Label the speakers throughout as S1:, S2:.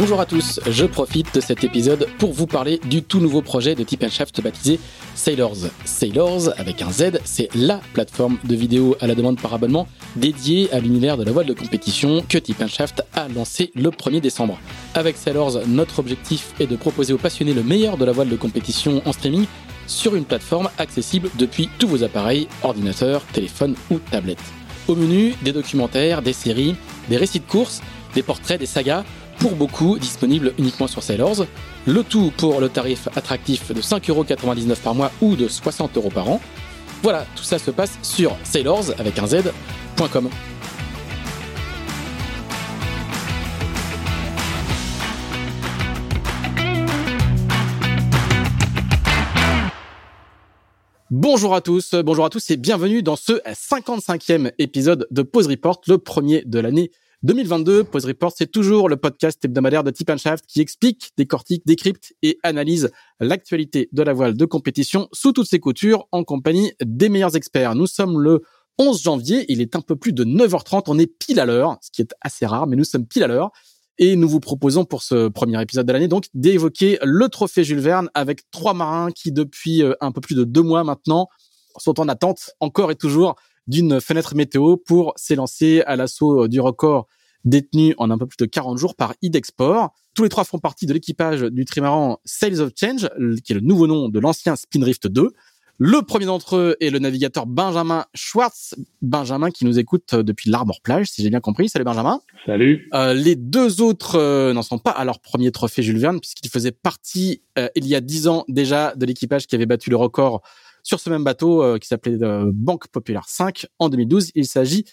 S1: Bonjour à tous, je profite de cet épisode pour vous parler du tout nouveau projet de Tip Shaft baptisé Sailors. Sailors, avec un Z, c'est LA plateforme de vidéo à la demande par abonnement dédiée à l'univers de la voile de compétition que Tip Shaft a lancé le 1er décembre. Avec Sailors, notre objectif est de proposer aux passionnés le meilleur de la voile de compétition en streaming sur une plateforme accessible depuis tous vos appareils, ordinateurs, téléphones ou tablettes. Au menu, des documentaires, des séries, des récits de courses, des portraits, des sagas, pour beaucoup disponible uniquement sur Sailors. Le tout pour le tarif attractif de 5,99€ par mois ou de 60€ par an. Voilà, tout ça se passe sur sailors avec un z.com. Bonjour à tous, bonjour à tous et bienvenue dans ce 55e épisode de Pause Report, le premier de l'année 2022, Pause Report, c'est toujours le podcast hebdomadaire de Tip Shaft qui explique, décortique, décrypte et analyse l'actualité de la voile de compétition sous toutes ses coutures en compagnie des meilleurs experts. Nous sommes le 11 janvier, il est un peu plus de 9h30, on est pile à l'heure, ce qui est assez rare, mais nous sommes pile à l'heure. Et nous vous proposons pour ce premier épisode de l'année donc d'évoquer le trophée Jules Verne avec trois marins qui depuis euh, un peu plus de deux mois maintenant sont en attente encore et toujours d'une fenêtre météo pour s'élancer à l'assaut euh, du record détenu en un peu plus de 40 jours par Idexport. Tous les trois font partie de l'équipage du trimaran Sails of Change, qui est le nouveau nom de l'ancien Spindrift 2. Le premier d'entre eux est le navigateur Benjamin Schwartz. Benjamin qui nous écoute euh, depuis l'Arbor Plage, si j'ai bien compris. Salut Benjamin.
S2: Salut.
S1: Euh, les deux autres n'en sont pas à leur premier trophée Jules Verne, puisqu'ils faisaient partie, il y a dix ans déjà, de l'équipage qui avait battu le record sur ce même bateau euh, qui s'appelait euh, Banque Populaire 5 en 2012. Il s'agit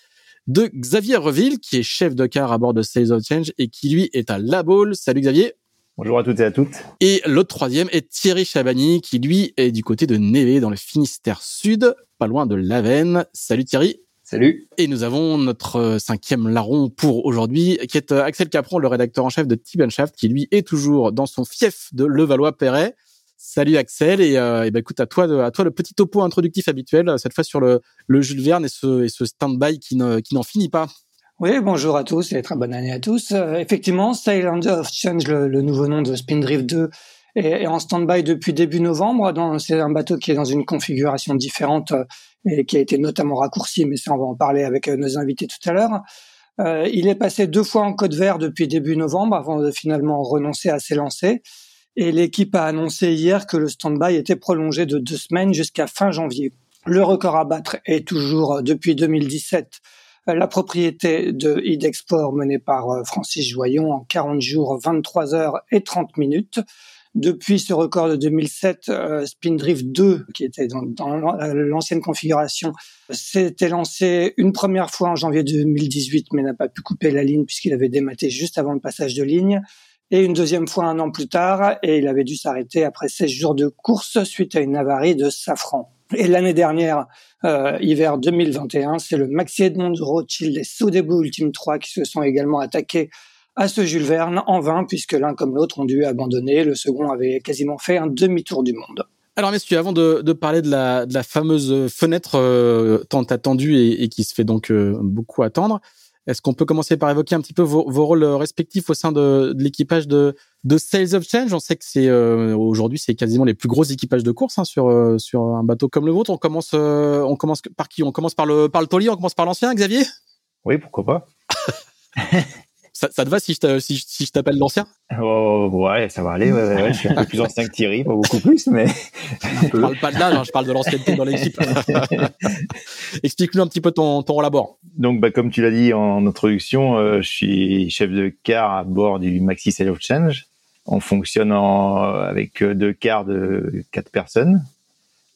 S1: de Xavier Reville, qui est chef de car à bord de Sales of Change et qui lui est à La Baule. Salut Xavier.
S2: Bonjour à toutes et à toutes.
S1: Et l'autre troisième est Thierry Chabani, qui lui est du côté de Névé, dans le Finistère Sud, pas loin de Lavenne. Salut Thierry.
S3: Salut.
S1: Et nous avons notre euh, cinquième larron pour aujourd'hui, qui est Axel Capron, le rédacteur en chef de Tibenshaft, qui lui est toujours dans son fief de Levallois-Perret. Salut Axel et, euh, et ben écoute à toi à toi le petit topo introductif habituel cette fois sur le, le Jules Verne et ce, stand-by qui ne, n'en finit pas.
S3: Oui, bonjour à tous et très bonne année à tous. Euh, effectivement, Sail of Change, le, nouveau nom de Spindrift 2, est, en stand-by depuis début novembre. C'est un bateau qui est dans une configuration différente euh, et qui a été notamment raccourci, mais ça on va en parler avec nos invités tout à l'heure. Il est passé deux fois en code vert depuis début novembre avant de finalement renoncer à s'élancer. Et l'équipe a annoncé hier que le stand-by était prolongé de deux semaines jusqu'à fin janvier. Le record à battre est toujours, depuis 2017, la propriété de Idexport menée par euh, Francis Joyon en 40 jours, 23 heures et 30 minutes. Depuis ce record de 2007, euh, Spindrift 2, qui était dans, dans l'ancienne configuration, s'était lancé une première fois en janvier 2018, mais n'a pas pu couper la ligne puisqu'il avait dématé juste avant le passage de ligne et une deuxième fois un an plus tard, et il avait dû s'arrêter après 16 jours de course suite à une avarie de safran. Et l'année dernière, euh, hiver 2021, c'est le Maxi Edmond Rothschild et Sodebu Ultime 3 qui se sont également attaqués à ce Jules Verne en vain, puisque l'un comme l'autre ont dû abandonner. Le second avait quasiment fait un demi-tour du monde.
S1: Alors messieurs, avant de, parler de la, fameuse fenêtre euh, tant attendue et, et, qui se fait donc euh, beaucoup attendre, est-ce qu'on peut commencer par évoquer un petit peu vos, vos rôles respectifs au sein de, de l'équipage de, de Sales of Change? On sait que c'est euh, aujourd'hui c'est quasiment les plus gros équipages de course hein, sur euh, sur un bateau comme le vôtre. On commence euh, on commence par qui? On commence par le par le taulier, on commence par l'ancien, Xavier?
S2: Oui, pourquoi pas
S1: ça, ça, te va si je, si, si je t'appelle l'ancien?
S2: Oh, Ouais, ça va aller. Ouais, ouais, je suis un peu plus ancien que Thierry, pas beaucoup plus, mais.
S1: je parle pas de l'âge, hein, je parle de l'ancienneté dans l'équipe. Explique-nous un petit peu ton, ton rôle à bord.
S2: Donc, bah, comme tu l'as dit en introduction, euh, je suis chef de car à bord du Maxi Sail of Change. On fonctionne en, avec deux cars de quatre personnes.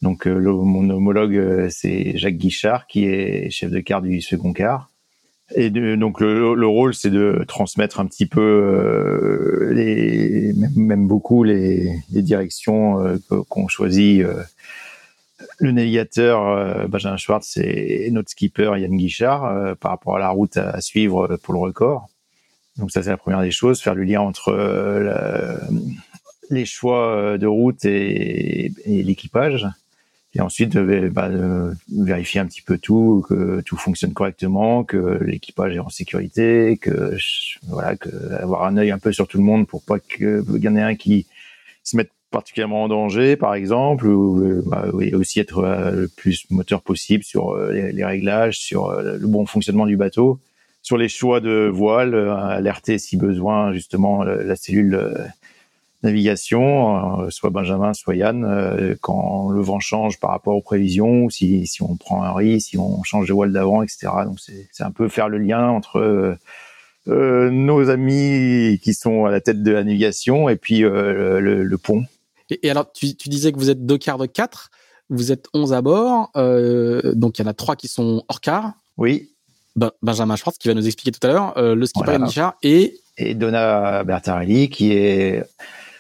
S2: Donc, euh, le, mon homologue, euh, c'est Jacques Guichard, qui est chef de car du second car Et donc le, rôle, c'est de transmettre un petit peu euh, les, même, beaucoup les, directions euh, qu'on choisit. Euh. le navigateur Benjamin Schwartz et notre skipper Yann Guichard par rapport à la route à, suivre pour le record. Donc ça, c'est la première des choses, faire le lien entre les choix de route et l'équipage et ensuite bah, vérifier un petit peu tout, que tout fonctionne correctement, que l'équipage est en sécurité, que voilà, que avoir un œil un peu sur tout le monde pour pas qu'il y en ait un qui se mette particulièrement en danger, par exemple, ou bah, aussi être euh, le plus moteur possible sur euh, les, réglages, sur euh, le bon fonctionnement du bateau, sur les choix de voile, alerter si besoin justement la cellule navigation, euh, soit Benjamin, soit Yann, euh, quand le vent change par rapport aux prévisions, si, si on prend un riz, si on change de voile d'avant, etc. Donc c'est un peu faire le lien entre euh, nos amis qui sont à la tête de la navigation et puis le, pont.
S1: Et, alors, tu, tu, disais que vous êtes deux quarts de quatre, vous êtes 11 à bord, donc il y en a trois qui sont hors quart.
S2: Oui.
S1: Ben, Benjamin Schwartz qui va nous expliquer tout à l'heure, le skipper voilà. et...
S2: Et Donna Bertarelli qui est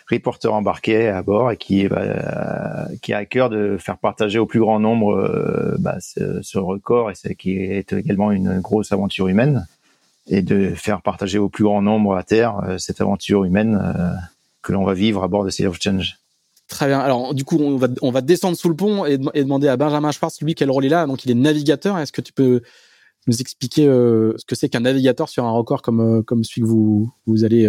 S2: reporter embarqué à bord et qui, bah, qui a à cœur de faire partager au plus grand nombre euh, bah, ce, record et c'est qui est également une grosse aventure humaine et de faire partager au plus grand nombre à terre euh, cette aventure humaine euh, que l'on va vivre à bord de Sail of Change.
S1: Très bien. Alors, du coup, on va, on va descendre sous le pont et, demander à Benjamin Schwartz, lui, quel rôle il a. Donc, il est navigateur. Est-ce que tu peux nous expliquer ce que c'est qu'un navigateur sur un record comme, comme celui que vous, vous allez,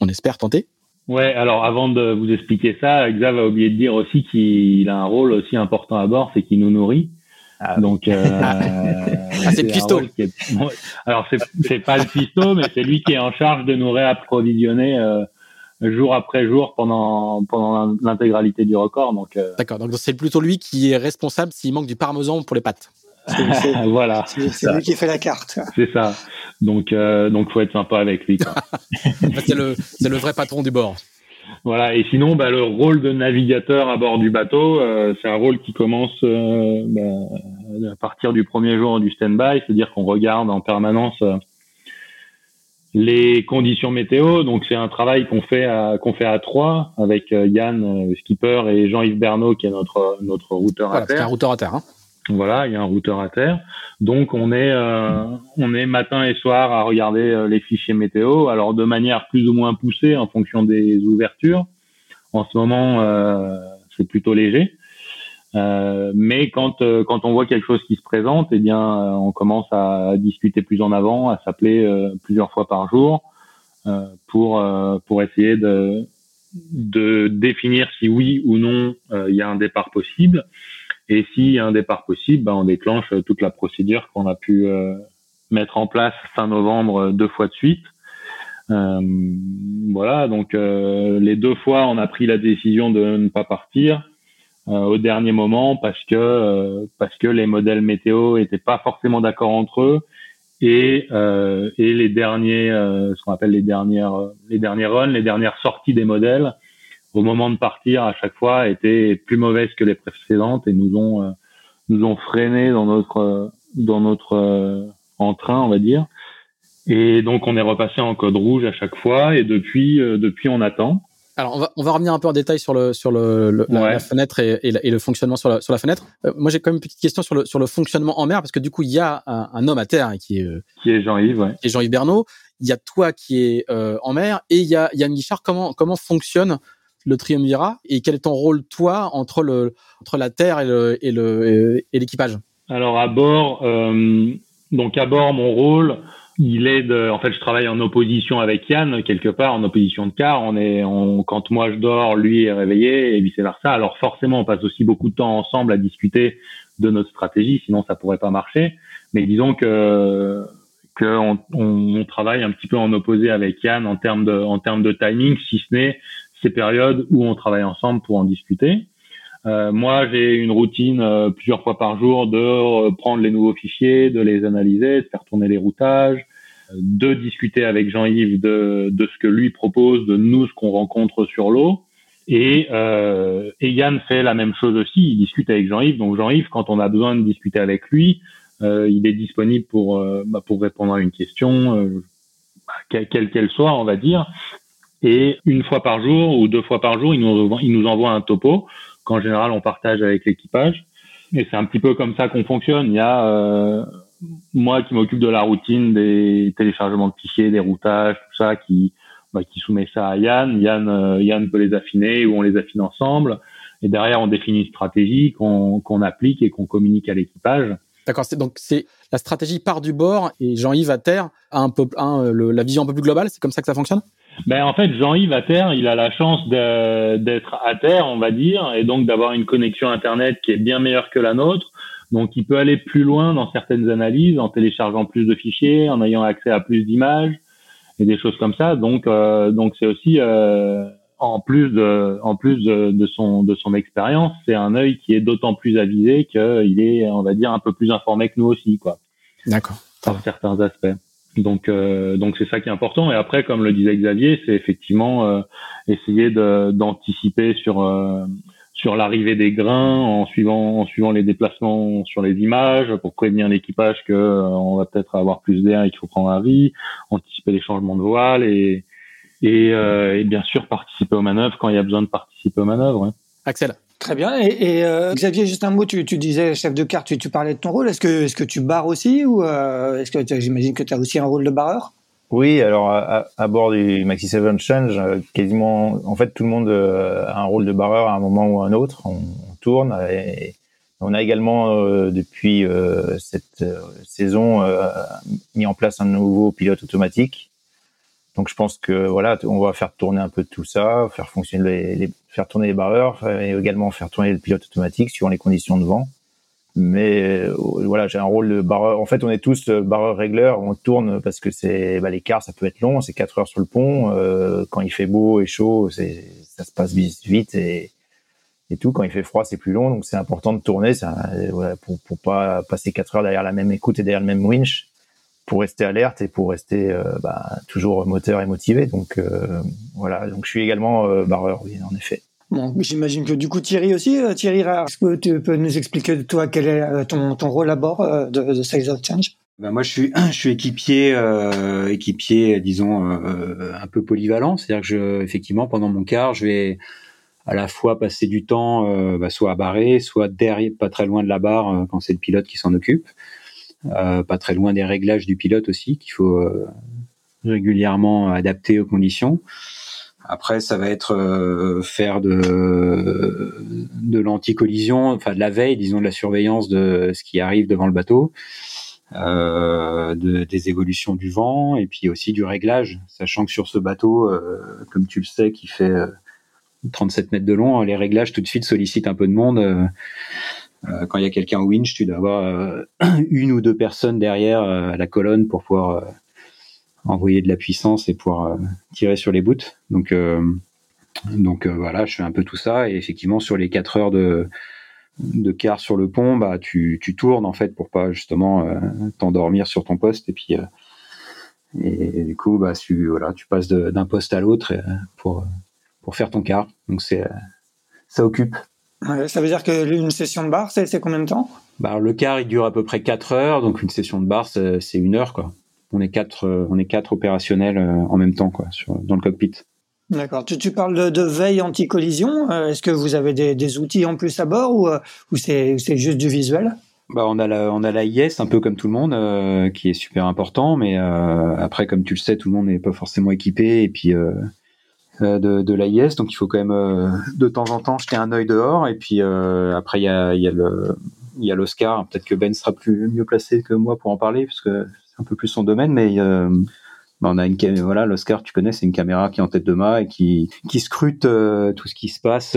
S1: on espère, tenter?
S4: Ouais, alors avant de vous expliquer ça, Xav a oublié de dire aussi qu'il a un rôle aussi important à bord, c'est qu'il nous nourrit. Ah, Donc, euh,
S1: ah, c'est pisto.
S4: Alors c'est c'est pas le pisto, mais c'est lui qui est en charge de nous réapprovisionner euh, jour après jour pendant pendant l'intégralité du record. Donc euh,
S1: d'accord. Donc c'est plutôt lui qui est responsable s'il manque du parmesan pour les pâtes.
S4: voilà.
S3: C'est lui qui fait la carte.
S4: C'est ça. Donc, euh, donc faut être sympa avec lui.
S1: c'est le, le vrai patron du bord.
S4: Voilà. Et sinon, bah, le rôle de navigateur à bord du bateau, euh, c'est un rôle qui commence euh, bah, à partir du premier jour du stand-by, c'est-à-dire qu'on regarde en permanence euh, les conditions météo. Donc, c'est un travail qu'on fait à qu'on fait à trois avec Yann, le skipper, et Jean-Yves Bernot, qui est notre notre routeur
S1: à
S4: terre.
S1: un routeur à terre. Hein.
S4: Voilà, il y a un routeur à terre. Donc on est euh, on est matin et soir à regarder euh, les fichiers météo. Alors de manière plus ou moins poussée en fonction des ouvertures. En ce moment, euh, c'est plutôt léger. mais quand quand on voit quelque chose qui se présente, eh bien on commence à discuter plus en avant, à s'appeler plusieurs fois par jour pour pour essayer de de définir si oui ou non il y a un départ possible et s'il y a un départ possible, ben, on déclenche euh, toute la procédure qu'on a pu euh, mettre en place fin novembre euh, deux fois de suite. Euh, voilà, donc les deux fois, on a pris la décision de ne pas partir au dernier moment parce que parce que les modèles météo étaient pas forcément d'accord entre eux et et les derniers, ce qu'on appelle les dernières les dernières runs, les dernières sorties des modèles au moment de partir à chaque fois étaient plus mauvaises que les précédentes et nous ont euh, nous ont freiné dans notre dans notre euh, entrain on va dire et donc on est repassé en code rouge à chaque fois et depuis euh, depuis on attend
S1: alors on va on va revenir un peu en détail sur le sur le, la, fenêtre et, et, le fonctionnement sur la sur la fenêtre. moi j'ai quand même une petite question sur le sur le fonctionnement en mer parce que du coup il y a un, homme à terre qui est
S4: qui est Jean-Yves ouais.
S1: qui est Jean-Yves Bernot. Il y a toi qui est en mer et il y a Yann Guichard. Comment comment fonctionne le triumvirat et quel est ton rôle toi entre le entre la terre et le et le et l'équipage?
S4: Alors à bord euh, donc à bord mon rôle il est de en fait je travaille en opposition avec Yann quelque part en opposition de quart. On est quand moi je dors lui est réveillé et vice versa alors forcément on passe aussi beaucoup de temps ensemble à discuter de notre stratégie sinon ça pourrait pas marcher. Mais disons que que on, on, travaille un petit peu en opposé avec Yann en termes de en termes de timing si ce n'est ces périodes où on travaille ensemble pour en discuter. Euh, moi, j'ai une routine euh, plusieurs fois par jour de prendre les nouveaux fichiers, de les analyser, de faire tourner les routages, de discuter avec Jean-Yves de, de ce que lui propose, de nous ce qu'on rencontre sur l'eau. Et, euh, et Yann fait la même chose aussi, il discute avec Jean-Yves. Donc Jean-Yves, quand on a besoin de discuter avec lui, il est disponible pour bah, pour répondre à une question, bah, quelle qu'elle soit, on va dire. Et une fois par jour ou deux fois par jour, il nous, il nous envoie un topo qu'en général on partage avec l'équipage. Et c'est un petit peu comme ça qu'on fonctionne. Il y a euh, moi qui m'occupe de la routine des téléchargements de fichiers, des routages, tout ça, qui bah, qui soumet ça à Yann. Yann, euh, Yann peut les affiner ou on les affine ensemble. Et derrière, on définit une stratégie qu'on qu'on applique et qu'on communique à l'équipage.
S1: D'accord. Donc c'est la stratégie part du bord et Jean-Yves à terre a un peu la vision un peu plus globale. C'est comme ça que ça fonctionne?
S4: Ben en fait, Jean-Yves à terre, il a la chance d'être à terre, on va dire, et donc d'avoir une connexion internet qui est bien meilleure que la nôtre. Donc, il peut aller plus loin dans certaines analyses en téléchargeant plus de fichiers, en ayant accès à plus d'images et des choses comme ça. Donc, euh, donc c'est aussi euh, en plus de, en plus de, de son de son expérience, c'est un œil qui est d'autant plus avisé qu'il est, on va dire, un peu plus informé que nous aussi, quoi.
S1: D'accord.
S4: Par certains aspects. Donc, euh, donc c'est ça qui est important. Et après, comme le disait Xavier, c'est effectivement euh, essayer d'anticiper sur euh, sur l'arrivée des grains en suivant en suivant les déplacements sur les images pour prévenir l'équipage que on va peut-être avoir plus d'air et qu'il faut prendre un riz, anticiper les changements de voile et et, et, bien sûr participer aux manœuvres quand il y a besoin de participer aux manœuvres.
S1: Axel.
S3: Très bien. Et, euh, Xavier, juste un mot, tu, disais chef de carte, tu, parlais de ton rôle. Est-ce que, tu barres aussi ou euh, est-ce que j'imagine que tu as aussi un rôle de barreur?
S2: Oui, alors à, bord du Maxi 7 Change, euh, quasiment, en fait, tout le monde a un rôle de barreur à un moment ou à un autre. On, tourne on a également, depuis cette saison, mis en place un nouveau pilote automatique donc je pense que voilà, on va faire tourner un peu tout ça, faire fonctionner les, faire tourner les barreurs et également faire tourner le pilote automatique suivant les conditions de vent. Mais euh, voilà, j'ai un rôle de barreur. En fait, on est tous euh, barreurs régleurs. On tourne parce que c'est bah, l'écart, ça peut être long. C'est quatre heures sur le pont. Euh, quand il fait beau et chaud, c'est ça se passe vite et et tout. Quand il fait froid, c'est plus long. Donc c'est important de tourner, ça, voilà, pour pour pas passer quatre heures derrière la même écoute et derrière le même winch pour rester alerte et pour rester euh, bah, toujours moteur et motivé. Donc euh, voilà, donc je suis également euh, barreur, oui, en effet.
S3: Bon, j'imagine que du coup Thierry aussi, Thierry, est-ce que tu peux nous expliquer toi quel est ton, ton rôle à bord de, de Sales of Change?
S5: Ben moi, je suis, je suis équipier, euh, équipier, disons, euh, un peu polyvalent. C'est-à-dire que, je, effectivement, pendant mon quart, je vais à la fois passer du temps, euh, bah, soit à barrer, soit derrière, pas très loin de la barre, quand c'est le pilote qui s'en occupe. Euh, pas très loin des réglages du pilote aussi qu'il faut euh, régulièrement adapter aux conditions. Après, ça va être euh, faire de de l'anti-collision, enfin de la veille, disons de la surveillance de ce qui arrive devant le bateau, euh, de, des évolutions du vent et puis aussi du réglage, sachant que sur ce bateau, comme tu le sais, qui fait 37 mètres de long, les réglages tout de suite sollicitent un peu de monde. Euh, quand il y a quelqu'un au winch, tu dois avoir euh, une ou deux personnes derrière euh, la colonne pour pouvoir envoyer de la puissance et pouvoir tirer sur les bouts. Donc, voilà, je fais un peu tout ça. Et effectivement, sur les quatre heures de, de quart sur le pont, bah tu, tournes en fait pour pas justement t'endormir sur ton poste et puis du coup bah tu passes d'un poste à l'autre pour faire ton quart. Donc ça occupe
S3: ça veut dire qu'une session de bar, c'est combien de temps?
S5: Bah, Le quart, il dure à peu près 4 heures, donc une session de bar, c'est une heure. Quoi. On est quatre, euh, on est quatre opérationnels euh, en même temps quoi, sur, dans le cockpit.
S3: D'accord. Tu, tu, parles de, veille anti-collision. Euh, est-ce que vous avez des, des, outils en plus à bord ou, ou c'est juste du visuel?
S5: Bah, on a la, on a la IS un peu comme tout le monde qui est super important, mais après comme tu le sais, tout le monde n'est pas forcément équipé et puis euh, de, de l'AIS, donc il faut quand même euh, de temps en temps jeter un œil dehors. Et puis euh, après, il y a, y a le il y a l'Oscar. Peut-être que Ben sera plus mieux placé que moi pour en parler, parce que c'est un peu plus son domaine, mais bah, on a une voilà l'Oscar tu connais c'est une caméra qui est en tête de mât et qui qui scrute tout ce qui se passe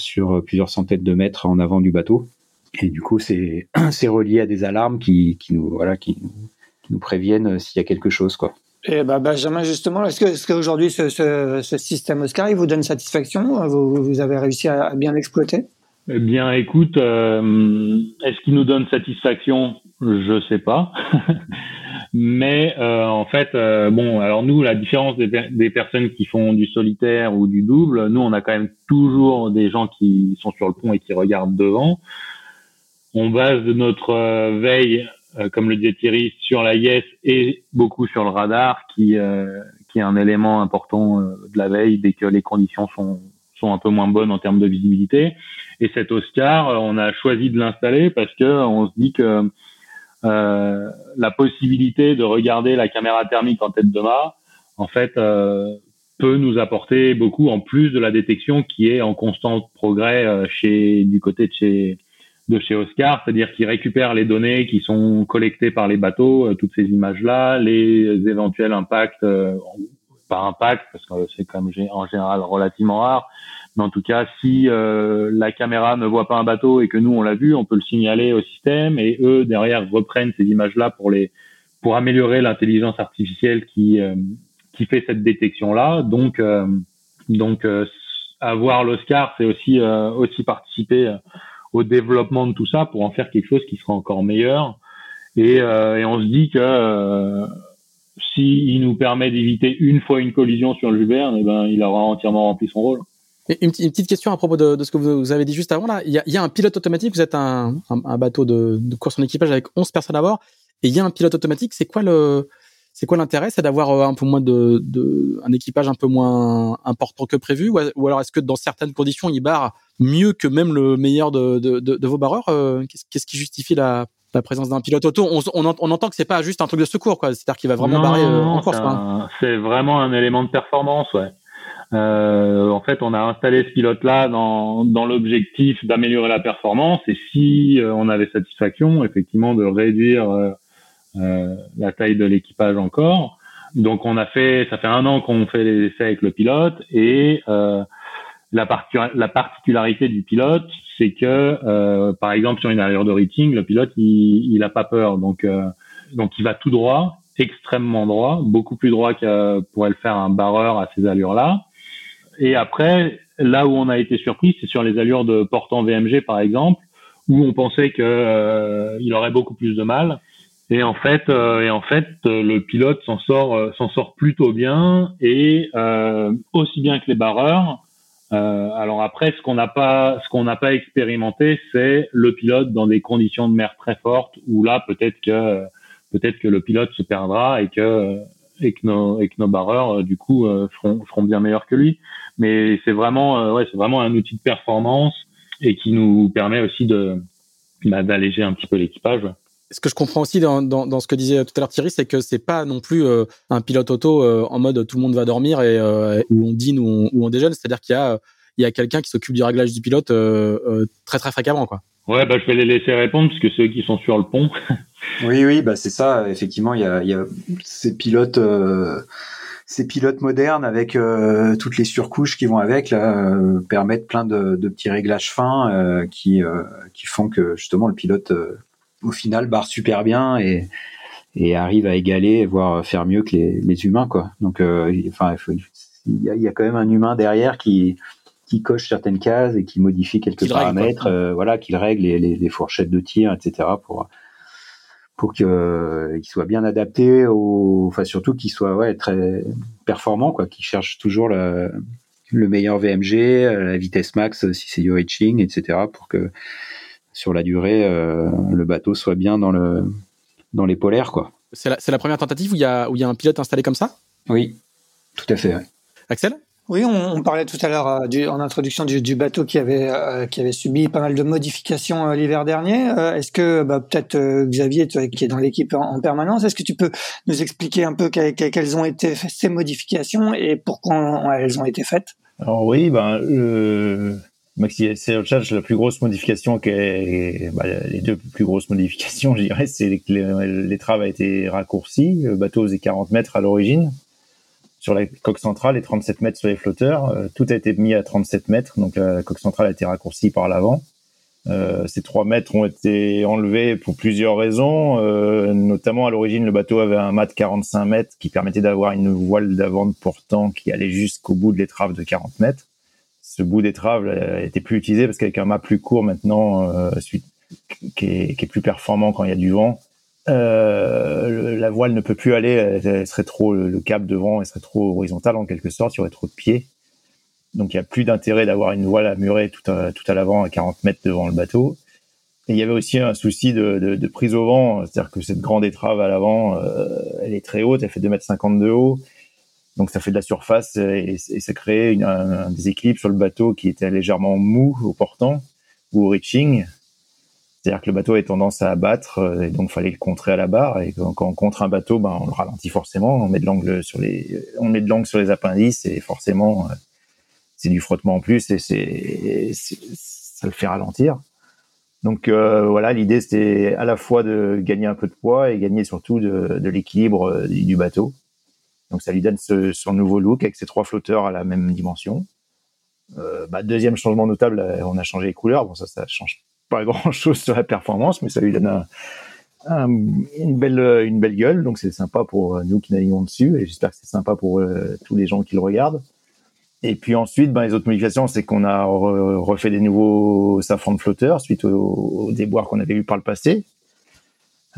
S5: sur plusieurs centaines de mètres en avant du bateau et du coup c'est c'est relié à des alarmes qui qui nous voilà qui nous préviennent s'il y a quelque chose quoi
S3: et bah, Benjamin, justement, est-ce que est-ce qu'aujourd'hui ce, système Oscar il vous donne satisfaction vous, vous avez réussi à, bien l'exploiter?
S4: Eh bien, écoute, euh, est-ce qu'il nous donne satisfaction? Je sais pas. Mais euh, en fait, euh, bon, alors nous, la différence des, des, personnes qui font du solitaire ou du double, nous, on a quand même toujours des gens qui sont sur le pont et qui regardent devant. on base notre veille, comme le disait Thierry, sur la YES et beaucoup sur le radar, qui qui est un élément important de la veille dès que les conditions sont sont un peu moins bonnes en termes de visibilité. Et cet Oscar, on a choisi de l'installer parce que on se dit que euh, la possibilité de regarder la caméra thermique en tête de mât, en fait, euh, peut nous apporter beaucoup en plus de la détection qui est en constant progrès euh, chez du côté de chez de chez Oscar, c'est-à-dire qu'il récupère les données qui sont collectées par les bateaux, toutes ces images-là, les éventuels impacts, par impact, parce que c'est quand même en général relativement rare, mais en tout cas, si euh, la caméra ne voit pas un bateau et que nous on l'a vu, on peut le signaler au système et eux derrière reprennent ces images-là pour les pour améliorer l'intelligence artificielle qui euh, qui fait cette détection-là. Donc euh, donc avoir l'Oscar, c'est aussi aussi participer au développement de tout ça pour en faire quelque chose qui sera encore meilleur. Et, et on se dit que s'il nous permet d'éviter une fois une collision sur le Juverne, eh ben il aura entièrement rempli son rôle.
S1: Une, petite question à propos de, ce que vous avez dit juste avant là. Il y a, un pilote automatique. Vous êtes un, un, bateau de, course en équipage avec 11 personnes à bord, et il y a un pilote automatique. C'est quoi le c'est quoi l'intérêt? C'est d'avoir euh, un peu moins de, un équipage un peu moins important que prévu, ou, alors est-ce que dans certaines conditions il barre mieux que même le meilleur de, de, de vos barreurs euh, Qu'est-ce qui justifie la, la présence d'un pilote auto? On, on, on, entend que c'est pas juste un truc de secours, quoi. C'est-à-dire qu'il va vraiment barrer euh, en course.
S4: C'est vraiment un élément de performance, ouais. Euh, en fait, on a installé ce pilote-là dans, dans l'objectif d'améliorer la performance et si euh, on avait satisfaction, effectivement, de réduire euh, euh, la taille de l'équipage encore. Donc, on a fait, ça fait un an qu'on fait les essais avec le pilote et la, la particularité du pilote, c'est que, par exemple, sur une allure de rating, le pilote, il, il a pas peur, donc donc il va tout droit extrêmement droit, beaucoup plus droit que pourrait le faire un barreur à ces allures-là. Et après, là où on a été surpris, c'est sur les allures de portant VMG par exemple, où on pensait que euh, il aurait beaucoup plus de mal. Et en fait, euh, et en fait, le pilote s'en sort, euh, s'en sort plutôt bien et aussi bien que les barreurs. Alors après, ce qu'on n'a pas, ce qu'on n'a pas expérimenté, c'est le pilote dans des conditions de mer très fortes, où là, peut-être que, peut-être que le pilote se perdra et que et que nos, et que nos barreurs, du coup, feront, feront bien meilleur que lui mais c'est vraiment, euh, ouais, c'est vraiment un outil de performance et qui nous permet aussi de bah, d'alléger un petit peu l'équipage.
S1: Ce que je comprends aussi dans, dans, dans, ce que disait tout à l'heure Thierry, c'est que c'est pas non plus euh, un pilote auto euh, en mode tout le monde va dormir et où on dîne ou on, où on déjeune. C'est-à-dire qu'il y a il y a quelqu'un qui s'occupe du réglage du pilote très très fréquemment quoi.
S4: Ouais, bah je vais les laisser répondre parce que ceux qui sont sur le pont.
S5: oui, oui, bah c'est ça. Effectivement, il y a, il y a ces pilotes ces pilotes modernes avec euh, toutes les surcouches qui vont avec là, euh, permettent plein de, de, petits réglages fins euh, qui qui font que justement le pilote au final barre super bien et et arrive à égaler voire faire mieux que les, les humains quoi. Donc enfin il y a, y a, quand même un humain derrière qui qui coche certaines cases et qui modifie quelques paramètres, voilà, qui règle les, les, les, fourchettes de tir, etc. pour pour que euh, qu'il soit bien adapté au enfin surtout qu'il soit ouais très performant quoi qu'il cherche toujours le, le meilleur VMG euh, la vitesse max si c'est du reaching etc pour que sur la durée euh, le bateau soit bien dans le dans les polaires quoi.
S1: C'est la, la première tentative où il y a où il y a un pilote installé comme ça?
S5: Oui tout à fait
S1: Axel?
S3: Oui, on, parlait tout à l'heure euh, en introduction du, bateau qui avait euh, qui avait subi pas mal de modifications euh, l'hiver dernier. est-ce que bah, peut-être Xavier, toi, qui est dans l'équipe en, permanence, est-ce que tu peux nous expliquer un peu quelles ont été ces modifications et pourquoi elles ont été faites?
S2: Alors oui, ben la plus grosse modification, est, bah, les deux plus grosses modifications, je dirais, c'est que l'étrave a été raccourcie. Le bateau faisait 40 mètres à l'origine sur la coque centrale et 37 mètres sur les flotteurs. Euh, tout a été mis à 37 mètres, donc la coque centrale a été raccourcie par l'avant. Euh, ces 3 mètres ont été enlevés pour plusieurs raisons, euh, notamment à l'origine le bateau avait un mât de 45 mètres qui permettait d'avoir une voile d'avant de portant qui allait jusqu'au bout de l'étrave de 40 mètres. Ce bout d'étrave était plus utilisé parce qu'avec un mât plus court maintenant, euh, qui, est, qui est plus performant quand il y a du vent, euh, la voile ne peut plus aller, elle serait trop le câble devant, elle serait trop horizontale en quelque sorte, il y aurait trop de pieds. Donc il n'y a plus d'intérêt d'avoir une voile à murer tout à, tout à l'avant à 40 mètres devant le bateau. Et il y avait aussi un souci de, de, de prise au vent, c'est-à-dire que cette grande étrave à l'avant, euh, elle est très haute, elle fait 2,50 m de haut, donc ça fait de la surface et, ça crée une, un, déséquilibre sur le bateau qui était légèrement mou au portant ou au reaching. C'est-à-dire que le bateau a tendance à abattre euh, et donc fallait le contrer à la barre. Et quand, on contre un bateau, ben, on le ralentit forcément. On met de l'angle sur les, on met de l'angle sur les appendices et forcément, euh, c'est du frottement en plus et c'est, ça le fait ralentir. Donc euh, voilà, l'idée c'était à la fois de gagner un peu de poids et gagner surtout de, de l'équilibre du bateau. Donc ça lui donne ce, son nouveau look avec ses trois flotteurs à la même dimension. Euh, bah, deuxième changement notable, on a changé les couleurs. Bon ça, ça change pas grand chose sur la performance, mais ça lui donne une belle une belle gueule. Donc c'est sympa pour nous qui naviguons dessus et j'espère que c'est sympa pour euh, tous les gens qui le regardent. Et puis ensuite, ben, les autres modifications, c'est qu'on a refait des nouveaux safrans de flotteurs suite aux, déboires qu'on avait eu par le passé.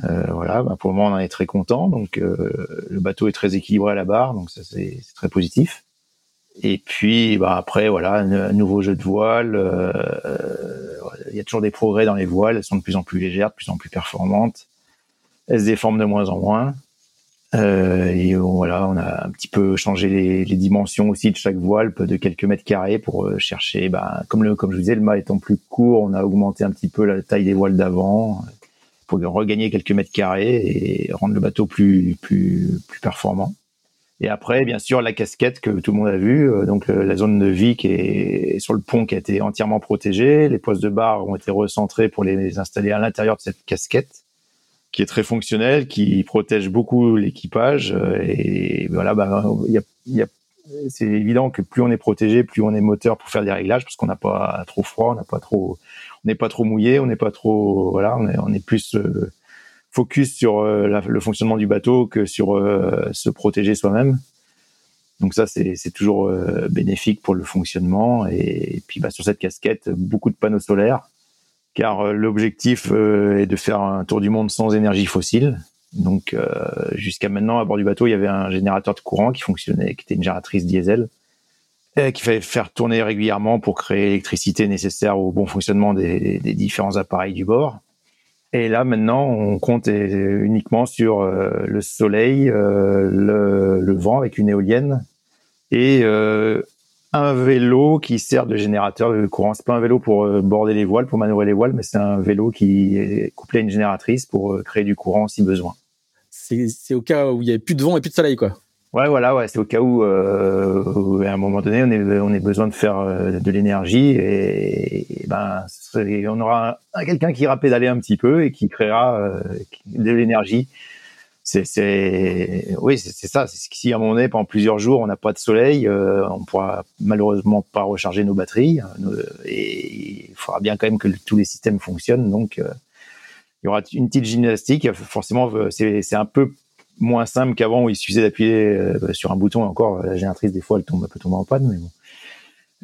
S2: Euh, voilà, ben, pour le moment, on en est très content. Donc euh, le bateau est très équilibré à la barre, donc ça c'est très positif. Et puis bah après voilà un, nouveau jeu de voile. Euh, il y a toujours des progrès dans les voiles. Elles sont de plus en plus légères, de plus en plus performantes. Elles se déforment de moins en moins. Euh, et voilà, on a un petit peu changé les, les, dimensions aussi de chaque voile de quelques mètres carrés pour chercher. Bah, comme le comme je vous disais, le mât étant plus court, on a augmenté un petit peu la taille des voiles d'avant pour regagner quelques mètres carrés et rendre le bateau plus plus plus performant. Et après, bien sûr, la casquette que tout le monde a vue, euh, donc la zone de vie qui est sur le pont qui a été entièrement protégée. Les postes de barre ont été recentrés pour les installer à l'intérieur de cette casquette, qui est très fonctionnelle, qui protège beaucoup l'équipage. Euh, et voilà, bah, y a, y a, c'est évident que plus on est protégé, plus on est moteur pour faire des réglages, parce qu'on n'a pas trop froid, on n'a pas trop, n'est pas trop mouillé, on n'est pas trop, voilà, on est, on plus euh, focus sur euh, le fonctionnement du bateau que sur euh, se protéger soi-même. Donc ça, c'est toujours bénéfique pour le fonctionnement. Et, puis bah, sur cette casquette, beaucoup de panneaux solaires, car l'objectif est de faire un tour du monde sans énergie fossile. Donc jusqu'à maintenant, à bord du bateau, il y avait un générateur de courant qui fonctionnait, qui était une génératrice diesel, qui fallait faire tourner régulièrement pour créer l'électricité nécessaire au bon fonctionnement des, différents appareils du bord. Et là, maintenant, on compte uniquement sur euh, le soleil, euh, le, vent avec une éolienne et euh, un vélo qui sert de générateur de courant. C'est pas un vélo pour border les voiles, pour manœuvrer les voiles, mais c'est un vélo qui est couplé à une génératrice pour créer du courant si besoin.
S1: C'est au cas où il y a plus de vent et plus de soleil, quoi.
S2: Ouais, voilà, ouais, c'est au cas où, euh, à un moment donné, on, est, on besoin de faire euh, de l'énergie et, ben, on aura quelqu'un qui ira pédaler un petit peu et qui créera euh, de l'énergie. C'est, oui, c'est ça. C'est si à un moment donné, pendant plusieurs jours, on n'a pas de soleil, euh, on pourra malheureusement pas recharger nos batteries et il faudra bien quand même que tous les systèmes fonctionnent. Donc, il y aura une petite gymnastique. Forcément, c'est, c'est un peu moins simple qu'avant où il suffisait d'appuyer euh, sur un bouton. Encore, la génératrice des fois elle tombe, peut tomber en panne, mais bon.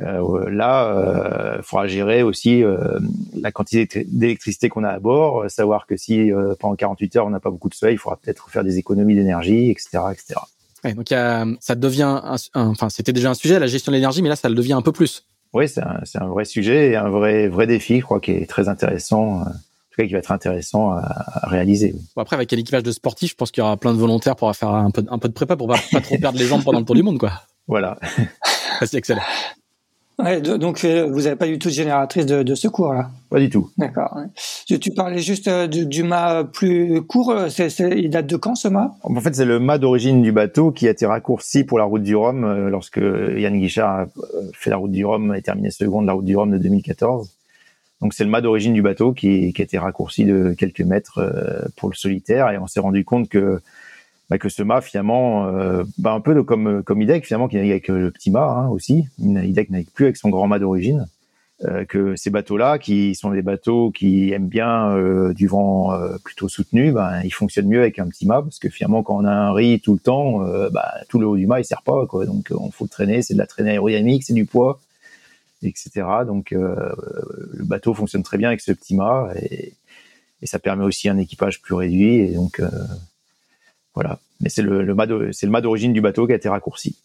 S2: Euh, là, il euh, faudra gérer aussi euh, la quantité d'électricité qu'on a à bord, savoir que si pendant 48 heures on n'a pas beaucoup de soleil, il faudra peut-être faire des économies d'énergie, etc., etc.
S1: Ouais, donc ça devient, enfin c'était déjà un sujet la gestion de l'énergie, mais là ça le devient un peu plus.
S2: Oui, c'est un, un, vrai sujet et un vrai vrai défi, je crois, qui est très intéressant tout cas qui va être intéressant à, réaliser.
S1: Bon, après, avec l'équipage de sportifs, je pense qu'il y aura plein de volontaires pour faire un peu, un peu de prépa pour pas, pas trop perdre les jambes pendant le tour du monde, quoi.
S2: Voilà.
S1: C'est excellent.
S3: Ouais, donc euh, vous n'avez pas du tout de génératrice de, de secours là?
S2: Pas du tout.
S3: D'accord. Tu, parlais juste euh, du, mât plus court. Il date de quand ce mât?
S2: En fait, c'est le mât d'origine du bateau qui a été raccourci pour la route du Rhum euh, lorsque Yann Guichard a fait la route du Rhum et terminé second de la route du Rhum de 2014. Donc c'est le mât d'origine du bateau qui, qui, a été raccourci de quelques mètres euh, pour le solitaire et on s'est rendu compte que bah, que ce mât finalement, euh, bah, un peu comme comme IDEC finalement qui navigue avec le petit mât hein, aussi, IDEC navigue plus avec son grand mât d'origine. Euh, que ces bateaux-là, qui sont des bateaux qui aiment bien du vent plutôt soutenu, ben, ils fonctionnent mieux avec un petit mât parce que finalement quand on a un riz tout le temps, bah, tout le haut du mât il sert pas quoi. Donc on faut le traîner, c'est de la traînée aérodynamique, c'est du poids etc. Donc euh, le bateau fonctionne très bien avec ce petit mât et, ça permet aussi un équipage plus réduit. Et donc euh, voilà. Mais c'est le, le mât d'origine du bateau qui a été raccourci.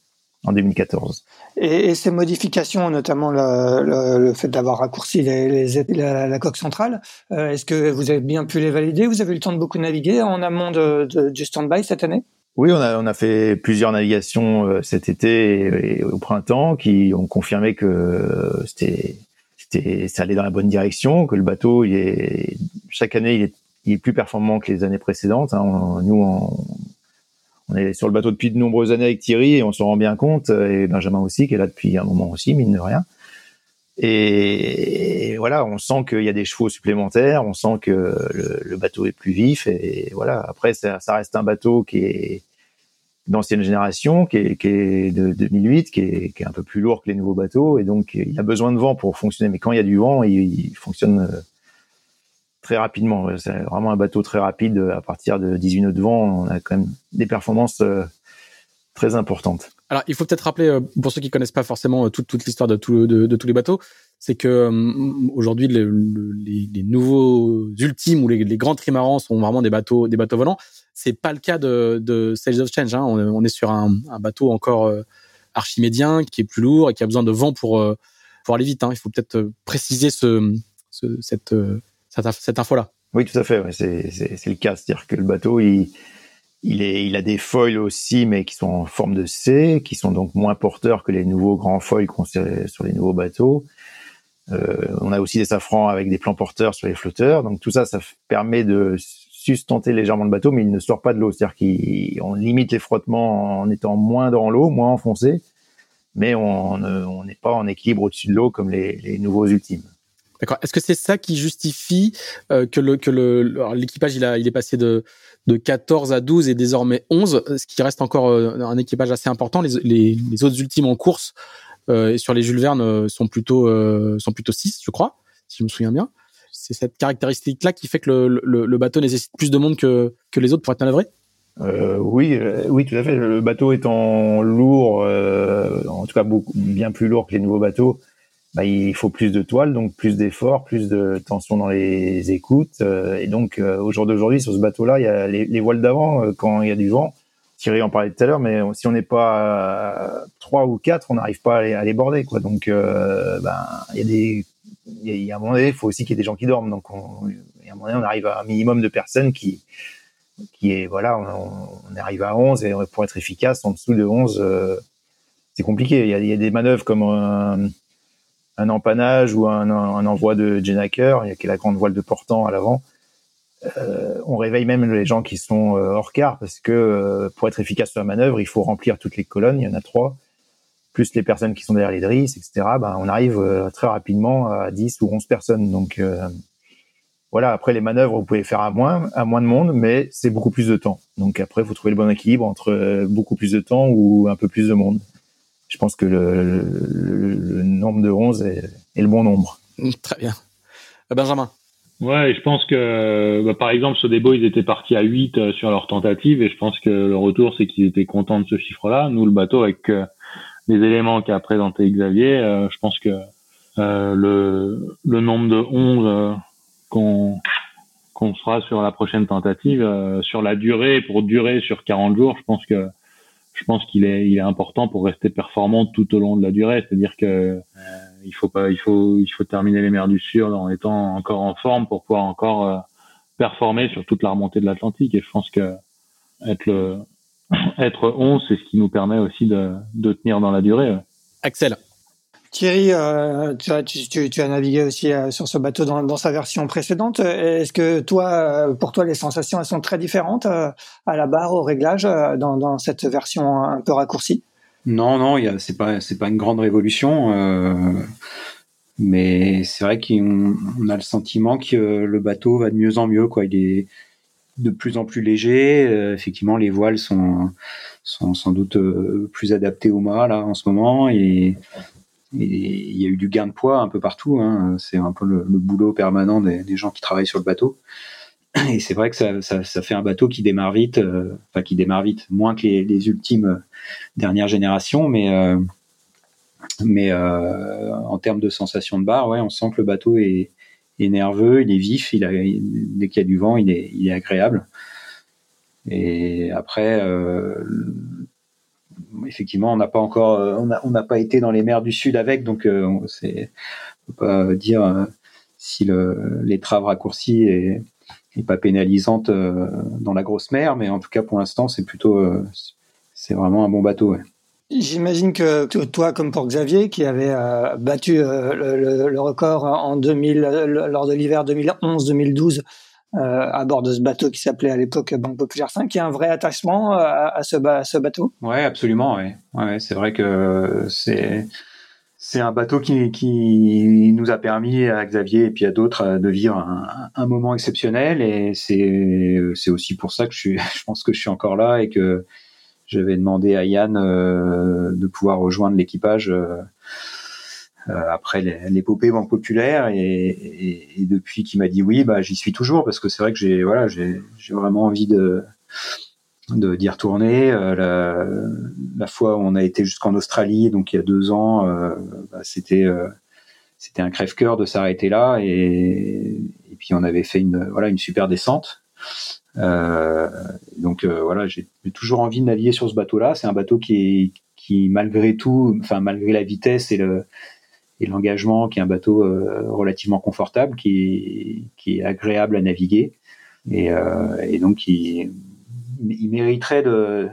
S2: en 2014.
S3: Et, ces modifications, notamment le, fait d'avoir raccourci les, la, coque centrale, est-ce que vous avez bien pu les valider? Vous avez eu le temps de beaucoup naviguer en amont de, du stand-by cette année?
S2: Oui, on a, on a fait plusieurs navigations cet été et, au printemps qui ont confirmé que c'était, c'était, ça allait dans la bonne direction, que le bateau, il est, chaque année, il est, il est plus performant que les années précédentes. Hein. nous, on, on est sur le bateau depuis de nombreuses années avec Thierry et on s'en rend bien compte, et Benjamin aussi, qui est là depuis un moment aussi, mine de rien. Et, voilà, on sent qu'il y a des chevaux supplémentaires, on sent que le, bateau est plus vif, et, voilà. Après, ça, reste un bateau qui est d'ancienne génération, qui est, qui est, de 2008, qui est, qui est, un peu plus lourd que les nouveaux bateaux, et donc il a besoin de vent pour fonctionner. Mais quand il y a du vent, il, il fonctionne très rapidement. C'est vraiment un bateau très rapide. À partir de 18 nœuds de vent, on a quand même des performances euh, très importantes.
S1: Alors, il faut peut-être rappeler, euh, pour ceux qui connaissent pas forcément euh, toute, l'histoire de, tous les bateaux, c'est que aujourd'hui, les, nouveaux ultimes ou les, grands trimarans sont vraiment des bateaux, des bateaux volants. C'est pas le cas de, de Sales of Change. Hein. On, est sur un, bateau encore archimédien qui est plus lourd et qui a besoin de vent pour, pour aller vite. Hein. Il faut peut-être préciser ce, ce cette cette, info-là.
S2: Oui, tout à fait. c'est le cas. C'est-à-dire que le bateau, il, il, est, il a des foils aussi, mais qui sont en forme de C, qui sont donc moins porteurs que les nouveaux grands foils qu'on sur les nouveaux bateaux. Euh, on a aussi des safrans avec des plans porteurs sur les flotteurs. Donc tout ça, ça permet de sustenter légèrement le bateau, mais il ne sort pas de l'eau. C'est-à-dire qu'on limite les frottements en étant moins dans l'eau, moins enfoncé, mais on n'est pas en équilibre au-dessus de l'eau comme les, les nouveaux ultimes.
S1: D'accord. Est-ce que c'est ça qui justifie euh, que le que le l'équipage il a il est passé de de 14 à 12 et désormais 11, ce qui reste encore euh, un équipage assez important. Les, les, les autres ultimes en course euh, et sur les Jules Verne euh, sont plutôt euh, sont plutôt 6, je crois, si je me souviens bien. C'est cette caractéristique là qui fait que le, le, le, bateau nécessite plus de monde que que les autres pour être manœuvré?
S2: Euh, oui, oui, tout à fait. Le bateau étant lourd, en tout cas beaucoup bien plus lourd que les nouveaux bateaux, bah, il faut plus de toile, donc plus d'efforts, plus de tension dans les écoutes. Euh, et donc, euh, au jour d'aujourd'hui, sur ce bateau-là, il y a les, voiles d'avant, euh, quand il y a du vent. Thierry en parlait tout à l'heure, mais si on n'est pas trois ou quatre, on n'arrive pas à les, border, quoi. Donc, ben, il y a des, il y a, un moment donné, il faut aussi qu'il y ait des gens qui dorment. Donc, on, à un moment donné, on arrive à un minimum de personnes qui, qui est, voilà, on, on arrive à 11 et pour être efficace, en dessous de 11, c'est compliqué. Il y, a, y a, des manœuvres comme un empannage ou un, un envoi de Jenaker, qui est la grande voile de portant à l'avant. Euh, on réveille même les gens qui sont euh, hors quart parce que euh, pour être efficace sur la manœuvre, il faut remplir toutes les colonnes, il y en a trois, plus les personnes qui sont derrière les drisses, etc. Ben, on arrive très rapidement à 10 ou 11 personnes. Donc voilà, après les manœuvres, vous pouvez faire à moins, à moins de monde, mais c'est beaucoup plus de temps. Donc après, il faut trouver le bon équilibre entre beaucoup plus de temps ou un peu plus de monde je pense que le, nombre de 11 est, le bon nombre.
S1: Très bien. Euh, Benjamin
S4: Ouais, je pense que, bah, par exemple, ce débat, ils étaient partis à 8 euh, sur leur tentative, et je pense que le retour, c'est qu'ils étaient contents de ce chiffre-là. Nous, le bateau, avec euh, les éléments qu'a présenté Xavier, je pense que le, le nombre de 11 qu'on qu'on sera sur la prochaine tentative, sur la durée, pour durer sur 40 jours, je pense que je pense qu'il est, il est important pour rester performant tout au long de la durée. C'est-à-dire que euh, il faut pas, il faut, il faut terminer les mers du Sud en étant encore en forme pour pouvoir encore euh, performer sur toute la remontée de l'Atlantique. Et je pense que être le, être 11, c'est ce qui nous permet aussi de, de tenir dans la durée.
S1: Axel.
S3: Thierry, euh, tu, as, navigué aussi euh, sur ce bateau dans, sa version précédente. Est-ce que toi, euh, pour toi, les sensations sont très différentes à la barre, au réglage, dans, cette version un peu raccourcie?
S5: Non, non, c'est pas pas une grande révolution, mais c'est vrai qu'on on a le sentiment que le bateau va de mieux en mieux. Il est de plus en plus léger. effectivement, les voiles sont sans doute plus adaptées au mât en ce moment il y a eu du gain de poids un peu partout. Hein. C'est un peu le, boulot permanent des, gens qui travaillent sur le bateau. Et c'est vrai que ça, ça, fait un bateau qui démarre vite, euh, enfin qui démarre vite, moins que les, ultimes euh, dernières générations, mais euh, mais en termes de sensation de barre, ouais, on sent que le bateau est, nerveux, il est vif, il a, dès qu'il y a du vent, il est, il est agréable. Et après, effectivement, on n'a pas encore, on pas été dans les mers du Sud avec, donc c'est, peut pas dire si le, l'étrave raccourcie est, est pas pénalisante dans la grosse mer, mais en tout cas pour l'instant, c'est plutôt, c'est vraiment un bon bateau.
S3: J'imagine que toi, comme pour Xavier, qui avait euh, battu euh, le, record en 2000 lors de l'hiver 2011-2012 euh, à bord de ce bateau qui s'appelait à l'époque Banque Populaire 5, il y a un vrai attachement à, ce, bateau.
S5: Ouais, absolument. Ouais. ouais c'est vrai que c'est c'est un bateau qui, qui, nous a permis à Xavier et puis à d'autres de vivre un, moment exceptionnel et c'est aussi pour ça que je suis je pense que je suis encore là et que j'avais demandé à Yann euh, de pouvoir rejoindre l'équipage euh, euh, après l'épopée Banque Populaire et, depuis qu'il m'a dit oui, bah j'y suis toujours parce que c'est vrai que j'ai voilà j'ai vraiment envie de d'y retourner. la, la, fois où on a été jusqu'en Australie, donc il y a deux ans, bah, c'était c'était un crève-cœur de s'arrêter là et, puis on avait fait une voilà une super descente euh, donc euh, voilà, j'ai toujours envie de naviguer sur ce bateau-là. C'est un bateau qui qui malgré tout, enfin malgré la vitesse et le et l'engagement, qui est un bateau euh, relativement confortable, qui qui est agréable à naviguer et, et donc il, il mériterait de,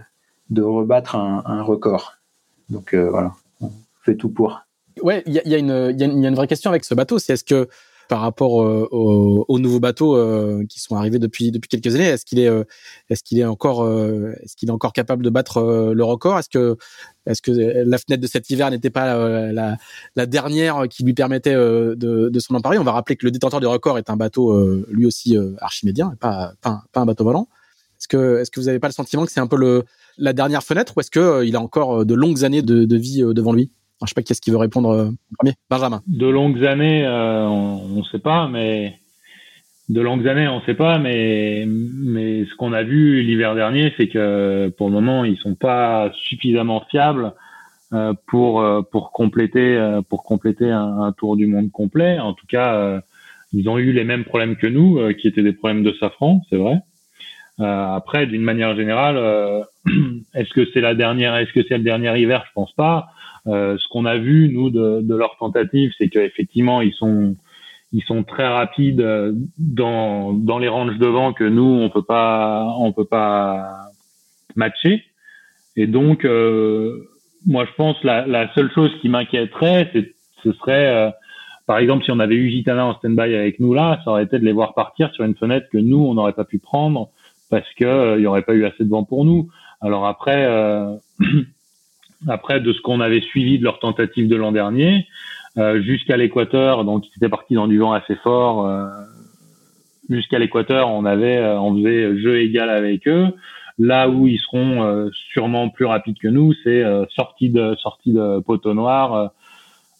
S5: de rebattre un, un record. Donc voilà, on fait tout pour.
S1: Ouais, il y y, y, y a, une vraie question avec ce bateau, c'est est-ce que par rapport euh, aux, nouveaux bateaux euh, qui sont arrivés depuis depuis quelques années. Est-ce qu'il est euh, est-ce qu'il est encore est-ce qu'il est encore capable de battre le record? Est-ce que est-ce que la fenêtre de cet hiver n'était pas la, la, dernière qui lui permettait de, de s'en emparer? On va rappeler que le détenteur du record est un bateau lui aussi archimédien, pas, pas, pas un bateau volant. Est-ce que est-ce que vous n'avez pas le sentiment que c'est un peu le la dernière fenêtre ou est-ce que il a encore de longues années de, de vie devant lui? Je sais pas qui est-ce qui veut répondre euh, en premier. Benjamin.
S4: De longues années, euh, on ne sait pas, mais de longues années, on ne sait pas, mais mais ce qu'on a vu l'hiver dernier, c'est que pour le moment, ils sont pas suffisamment fiables euh, pour pour compléter pour compléter un, tour du monde complet. En tout cas, ils ont eu les mêmes problèmes que nous, qui étaient des problèmes de safran, c'est vrai. après, d'une manière générale, est-ce que c'est la dernière, est-ce que c'est le dernier hiver? Je pense pas. Euh, ce qu'on a vu nous de, de leur tentative, c'est qu'effectivement ils sont ils sont très rapides euh, dans dans les ranges devant que nous on peut pas on peut pas matcher. Et donc euh, moi je pense la, la seule chose qui m'inquiéterait, ce serait par exemple si on avait eu Gitana en stand-by avec nous là, ça aurait été de les voir partir sur une fenêtre que nous on n'aurait pas pu prendre parce que il y aurait pas eu assez de vent pour nous. Alors après après de ce qu'on avait suivi de leur tentative de l'an dernier euh, jusqu'à l'équateur. Donc, ils étaient partis dans du vent assez fort. Euh, jusqu'à l'équateur, on avait, euh, on faisait jeu égal avec eux. Là où ils seront euh, sûrement plus rapides que nous, c'est sortie de sortie de poteau noir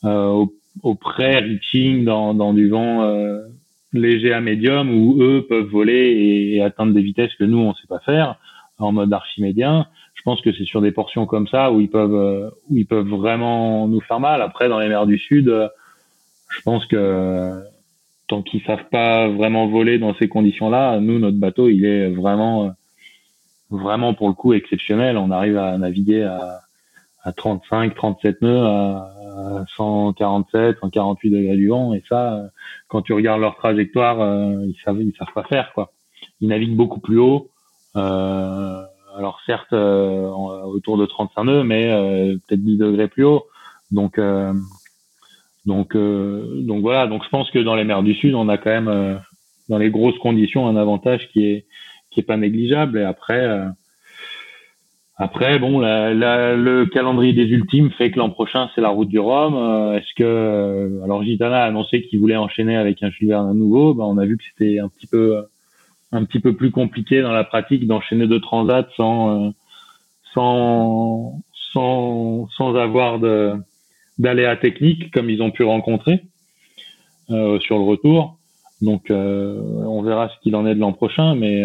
S4: au, au pré-reaching dans, dans du vent léger à médium où eux peuvent voler et, atteindre des vitesses que nous on sait pas faire en mode archimédien je pense que c'est sur des portions comme ça où ils peuvent euh, où ils peuvent vraiment nous faire mal. Après, dans les mers du Sud, euh, je pense que tant qu'ils savent pas vraiment voler dans ces conditions-là, nous notre bateau il est vraiment vraiment pour le coup exceptionnel. On arrive à naviguer à, à 35, 37 nœuds, à 147, 148 degrés du vent. Et ça, quand tu regardes leur trajectoire, euh, ils savent, ils savent pas faire quoi. Ils naviguent beaucoup plus haut. Euh, alors certes euh, autour de 35 nœuds, mais euh, peut-être 10 degrés plus haut. Donc euh, donc donc voilà. Donc je pense que dans les mers du Sud, on a quand même dans les grosses conditions un avantage qui est qui est pas négligeable. Et après après, bon, le calendrier des ultimes fait que l'an prochain c'est la route du Rhum. Est-ce que alors Gitana a annoncé qu'il voulait enchaîner avec un Jules à nouveau. Ben, on a vu que c'était un petit peu un petit peu plus compliqué dans la pratique d'enchaîner deux transats sans euh, sans sans sans avoir d'aléas techniques comme ils ont pu rencontrer euh, sur le retour. Donc euh, on verra ce qu'il en est de l'an prochain, mais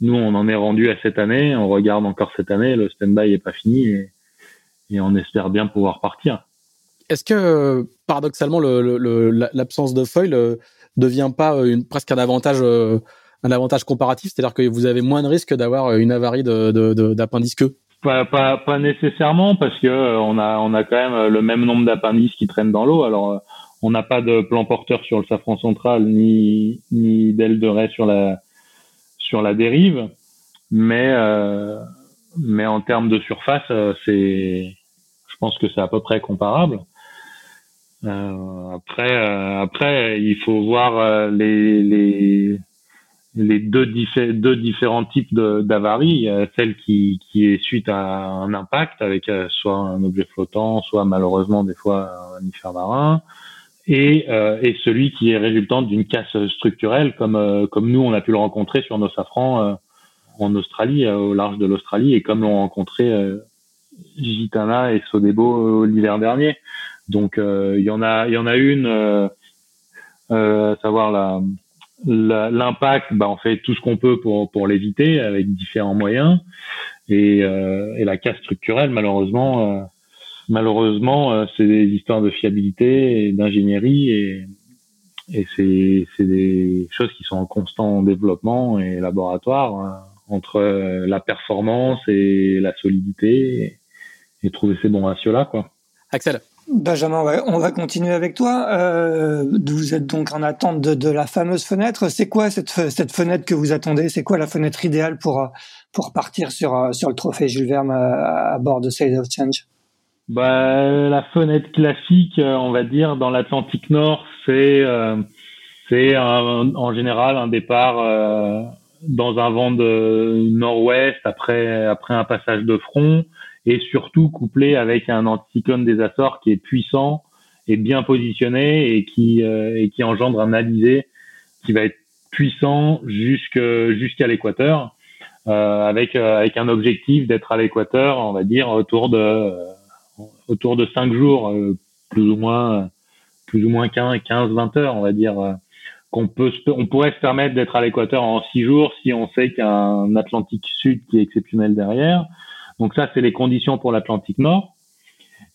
S4: nous on en est rendu à cette année, on regarde encore cette année, le stand-by est pas fini et, et on espère bien pouvoir partir.
S1: Est-ce que paradoxalement l'absence de foil devient pas une, presque un avantage un avantage comparatif, c'est-à-dire que vous avez moins de risques d'avoir une avarie d'appendice de,
S4: pas, pas, pas nécessairement parce que euh, on a on a quand même le même nombre d'appendices qui traînent dans l'eau. Alors on n'a pas de plan porteur sur le safran central ni ni d'aile de raie sur la sur la dérive, mais euh, mais en termes de surface, c'est je pense que c'est à peu près comparable. Euh, après, euh, après, il faut voir euh, les, les, les deux, deux différents types d'avaries. Celle qui, qui est suite à un impact avec soit un objet flottant, soit malheureusement des fois un mammifère marin, et, et celui qui est résultant d'une casse structurelle, comme, comme nous on a pu le rencontrer sur nos safrans en Australie, au large de l'Australie, et comme l'ont rencontré Gitana et Sodebo l'hiver dernier. Donc euh, il y en a, il y en a une, euh, euh, à savoir la l'impact, bah, on fait tout ce qu'on peut pour, pour l'éviter avec différents moyens. Et, et la casse structurelle, malheureusement, malheureusement, c'est des histoires de fiabilité et d'ingénierie et, et c'est, c'est des choses qui sont en constant développement et laboratoire hein, entre la performance et la solidité et, et trouver ces bons ratios là, quoi.
S1: Axel.
S3: Benjamin, on va continuer avec toi. Euh, vous êtes donc en attente de, la fameuse fenêtre. C'est quoi cette, fenêtre que vous attendez? C'est quoi la fenêtre idéale pour, pour partir sur, sur le trophée Jules Verne à, bord de Sail of Change?
S4: Bah, La fenêtre classique, on va dire, dans l'Atlantique Nord, c'est euh, en général un départ euh, dans un vent de nord-ouest après, après un passage de front et surtout couplé avec un anticyclone des Açores qui est puissant et bien positionné et qui euh, et qui engendre un alizé qui va être puissant jusque jusqu'à l'équateur euh, avec euh, avec un objectif d'être à l'équateur on va dire autour de autour de cinq jours plus ou moins plus ou moins 15 15 20 heures on va dire qu'on peut on pourrait se permettre d'être à l'équateur en six jours si on sait qu'il Atlantique Sud qui est exceptionnel derrière donc ça, c'est les conditions pour l'Atlantique Nord.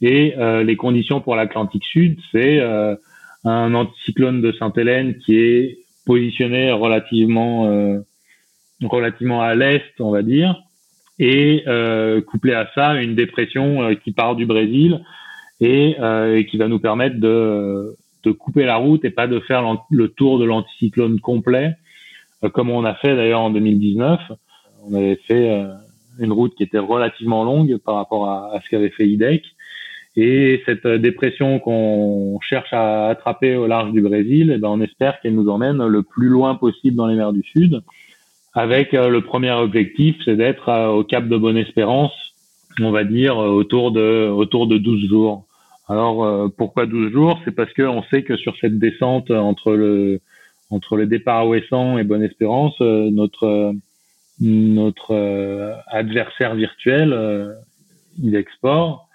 S4: Et euh, les conditions pour l'Atlantique Sud, c'est euh, un anticyclone de Sainte-Hélène qui est positionné relativement euh, relativement à l'est, on va dire, et couplé à ça une dépression qui part du Brésil et, qui va nous permettre de, de couper la route et pas de faire le tour de l'anticyclone complet, comme on a fait d'ailleurs en 2019. On avait fait une route qui était relativement longue par rapport à, ce qu'avait fait IDEC. Et cette dépression qu'on cherche à attraper au large du Brésil, eh ben on espère qu'elle nous emmène le plus loin possible dans les mers du Sud. Avec euh, le premier objectif, c'est d'être euh, au Cap de Bonne-Espérance, on va dire euh, autour de autour de 12 jours. Alors pourquoi 12 jours? C'est parce qu'on sait que sur cette descente entre le entre le départ à Ouessant et Bonne-Espérance, notre notre euh, adversaire virtuel, euh, Export,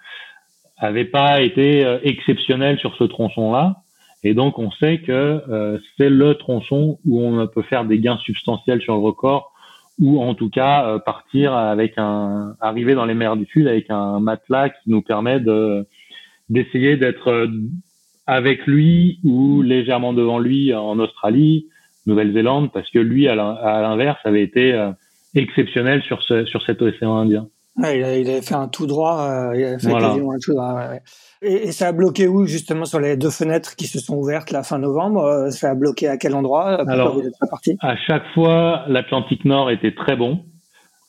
S4: avait pas été euh, exceptionnel sur ce tronçon-là. Et donc, on sait que euh, c'est le tronçon où on peut faire des gains substantiels sur le record, ou en tout cas partir avec un, arriver dans les mers du Sud avec un matelas qui nous permet de d'essayer d'être avec lui ou légèrement devant lui en Australie, Nouvelle-Zélande, parce que lui, à l'inverse, avait été exceptionnel sur ce, sur cet océan Indien.
S3: Ouais, il, avait fait un tout droit, euh, il avait fait quasiment un tout droit. Ouais, et, et, ça a bloqué où justement sur les deux fenêtres qui se sont ouvertes la fin novembre euh, Ça a bloqué à quel endroit
S4: euh, Alors, à chaque fois, l'Atlantique Nord était très bon.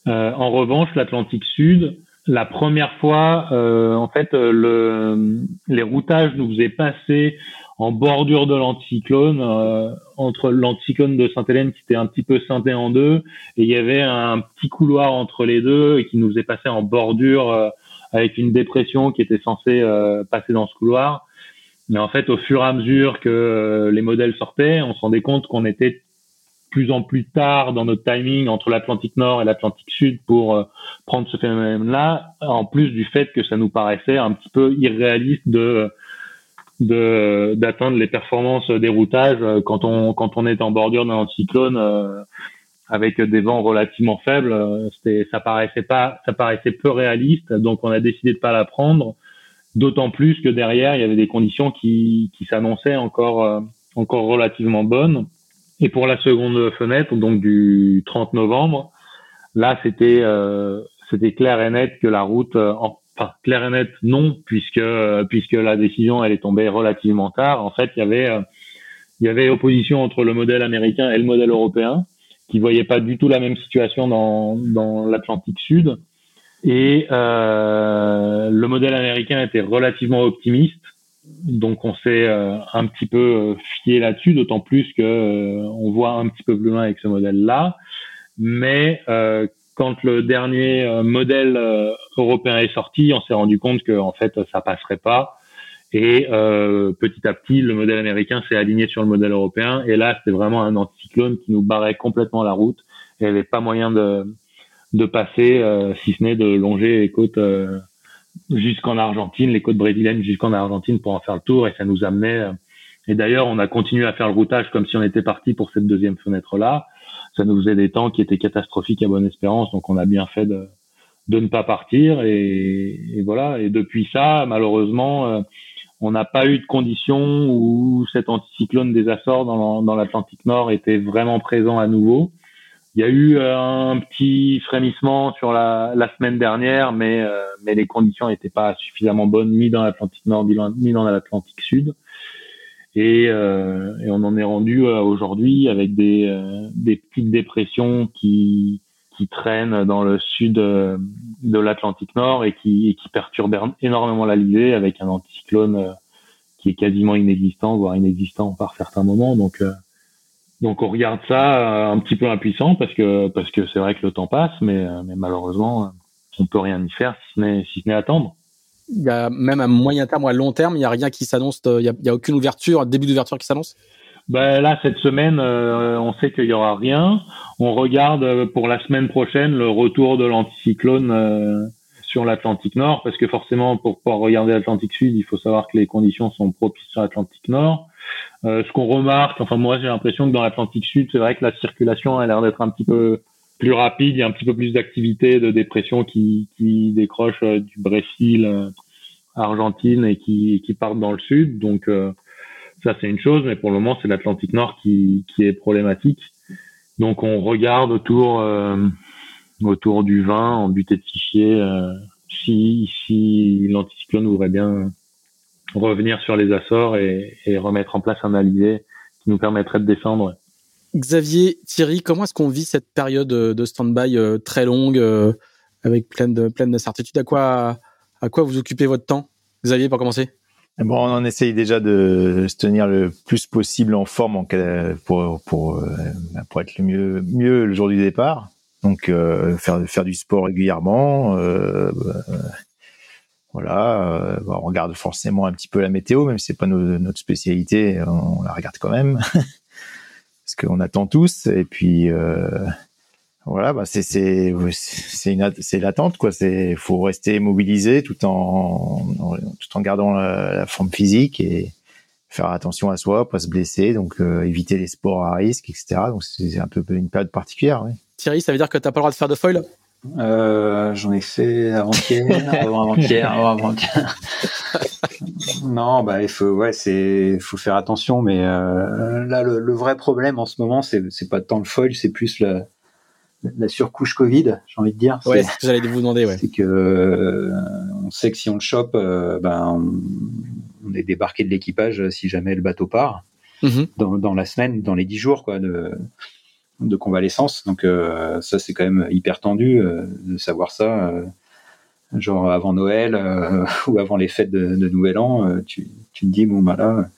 S4: Euh, en revanche, l'Atlantique Sud, la première fois, euh, en fait, le, les routages nous faisaient passer en bordure de l'anticyclone, euh, entre l'anticyclone de Sainte-Hélène qui était un petit peu scindé en deux, et il y avait un petit couloir entre les deux et qui nous faisait passer en bordure euh, avec une dépression qui était censée euh, passer dans ce couloir. Mais en fait, au fur et à mesure que les modèles sortaient, on se rendait compte qu'on était plus en plus tard dans notre timing entre l'Atlantique Nord et l'Atlantique Sud pour prendre ce phénomène-là, en plus du fait que ça nous paraissait un petit peu irréaliste de de d'atteindre les performances des routages euh, quand on quand on est en bordure d'un anticyclone euh, avec des vents relativement faibles euh, c'était ça paraissait pas ça paraissait peu réaliste donc on a décidé de pas la prendre. D'autant plus que derrière il y avait des conditions qui qui s'annonçaient encore encore relativement bonnes. Et pour la seconde fenêtre donc du 30 novembre là c'était c'était clair et net que la route, enfin clair et net non, puisque puisque la décision elle est tombée relativement tard. En fait, il y avait il y avait opposition entre le modèle américain et le modèle européen, qui voyaient pas du tout la même situation dans dans l'Atlantique Sud. Et euh, le modèle américain était relativement optimiste, donc on s'est euh, un petit peu euh, fié là-dessus, d'autant plus que euh, on voit un petit peu plus loin avec ce modèle-là. Mais quand le dernier modèle européen est sorti, on s'est rendu compte que en fait ça passerait pas. Et petit à petit, le modèle américain s'est aligné sur le modèle européen. Et là, c'était vraiment un anticyclone qui nous barrait complètement la route. il n'y avait pas moyen de de passer, euh, si ce n'est de longer les côtes euh, jusqu'en Argentine, les côtes brésiliennes jusqu'en Argentine pour en faire le tour, et ça nous amenait. Euh, et d'ailleurs, on a continué à faire le routage comme si on était parti pour cette deuxième fenêtre-là. Ça nous faisait des temps qui étaient catastrophiques à bonne espérance, donc on a bien fait de, de ne pas partir. Et, voilà. Et depuis ça, malheureusement, on n'a pas eu de conditions où cet anticyclone des Açores dans, l'Atlantique Nord était vraiment présent à nouveau. Il y a eu euh, un petit frémissement sur la, la semaine dernière, mais, euh, mais les conditions n'étaient pas suffisamment bonnes ni dans l'Atlantique Nord ni dans l'Atlantique Sud. Et, euh, et, on en est rendu aujourd'hui avec des, des petites dépressions qui, qui traînent dans le sud de l'Atlantique Nord et qui, et qui perturbent énormément l'Alizé avec un anticyclone qui est quasiment inexistant, voire inexistant par certains moments. Donc, donc on regarde ça euh, un petit peu impuissant parce que parce que c'est vrai que le temps passe, mais, euh, mais malheureusement on peut rien y faire si ce n'est si ce n'est attendre.
S1: Il y a même à moyen terme ou à long terme, il y a rien qui s'annonce. A, il y a aucune ouverture, début d'ouverture qui s'annonce?
S4: Ben là cette semaine, euh, on sait qu'il y aura rien. On regarde pour la semaine prochaine le retour de l'anticyclone sur l'Atlantique Nord parce que forcément pour pouvoir regarder l'Atlantique Sud, il faut savoir que les conditions sont propices sur l'Atlantique Nord. Euh, ce qu'on remarque, enfin moi j'ai l'impression que dans l'Atlantique Sud, c'est vrai que la circulation a l'air d'être un petit peu plus rapide, il y a un petit peu plus d'activité de dépression qui, qui décroche euh, du Brésil, euh, Argentine et qui, qui partent dans le sud. Donc ça c'est une chose, mais pour le moment c'est l'Atlantique Nord qui, qui est problématique. Donc on regarde autour autour du 20 en butée de fichier si si l'anticyclone voudrait bien revenir sur les Açores et, et, remettre en place un allié qui nous permettrait de descendre.
S1: Xavier, Thierry, comment est-ce qu'on vit cette période de stand-by euh, très longue euh, avec plein de d'incertitudes À quoi à quoi vous occupez votre temps, Xavier, pour commencer?
S2: Bon, on en essaye déjà de se tenir le plus possible en forme pour pour euh, pour être le mieux mieux le jour du départ. Donc faire faire du sport régulièrement. Euh, voilà, euh, on regarde forcément un petit peu la météo, même si c'est pas notre spécialité, on la regarde quand même parce qu'on attend tous. Et puis euh, voilà, bah c'est c'est c'est l'attente quoi. C'est faut rester mobilisé tout en, tout en gardant la, forme physique et faire attention à soi, pas se blesser, donc euh, éviter les sports à risque, etc. Donc c'est un peu une période particulière.
S1: Thierry, ça veut dire que t'as pas le droit de faire de foil?
S5: Euh, J'en ai fait avant-hier, avant-hier, avant-hier. non, bah il faut, ouais, c'est, faut faire attention. Mais euh, là, le, vrai problème en ce moment, c'est, c'est pas tant le foil, c'est plus la, la surcouche Covid, j'ai envie de dire.
S1: Ouais, c'est ce que j'allais vous demander. Ouais.
S5: C'est que euh, on sait que si on le chope, ben on, est débarqué de l'équipage si jamais le bateau part. Mm-hmm. Dans, dans, la semaine, dans les dix jours, quoi. De, de convalescence. Donc euh, ça c'est quand même hyper tendu euh, de savoir ça. Euh, genre avant Noël ou avant les fêtes de, Nouvel An, tu, tu te dis bon bah là.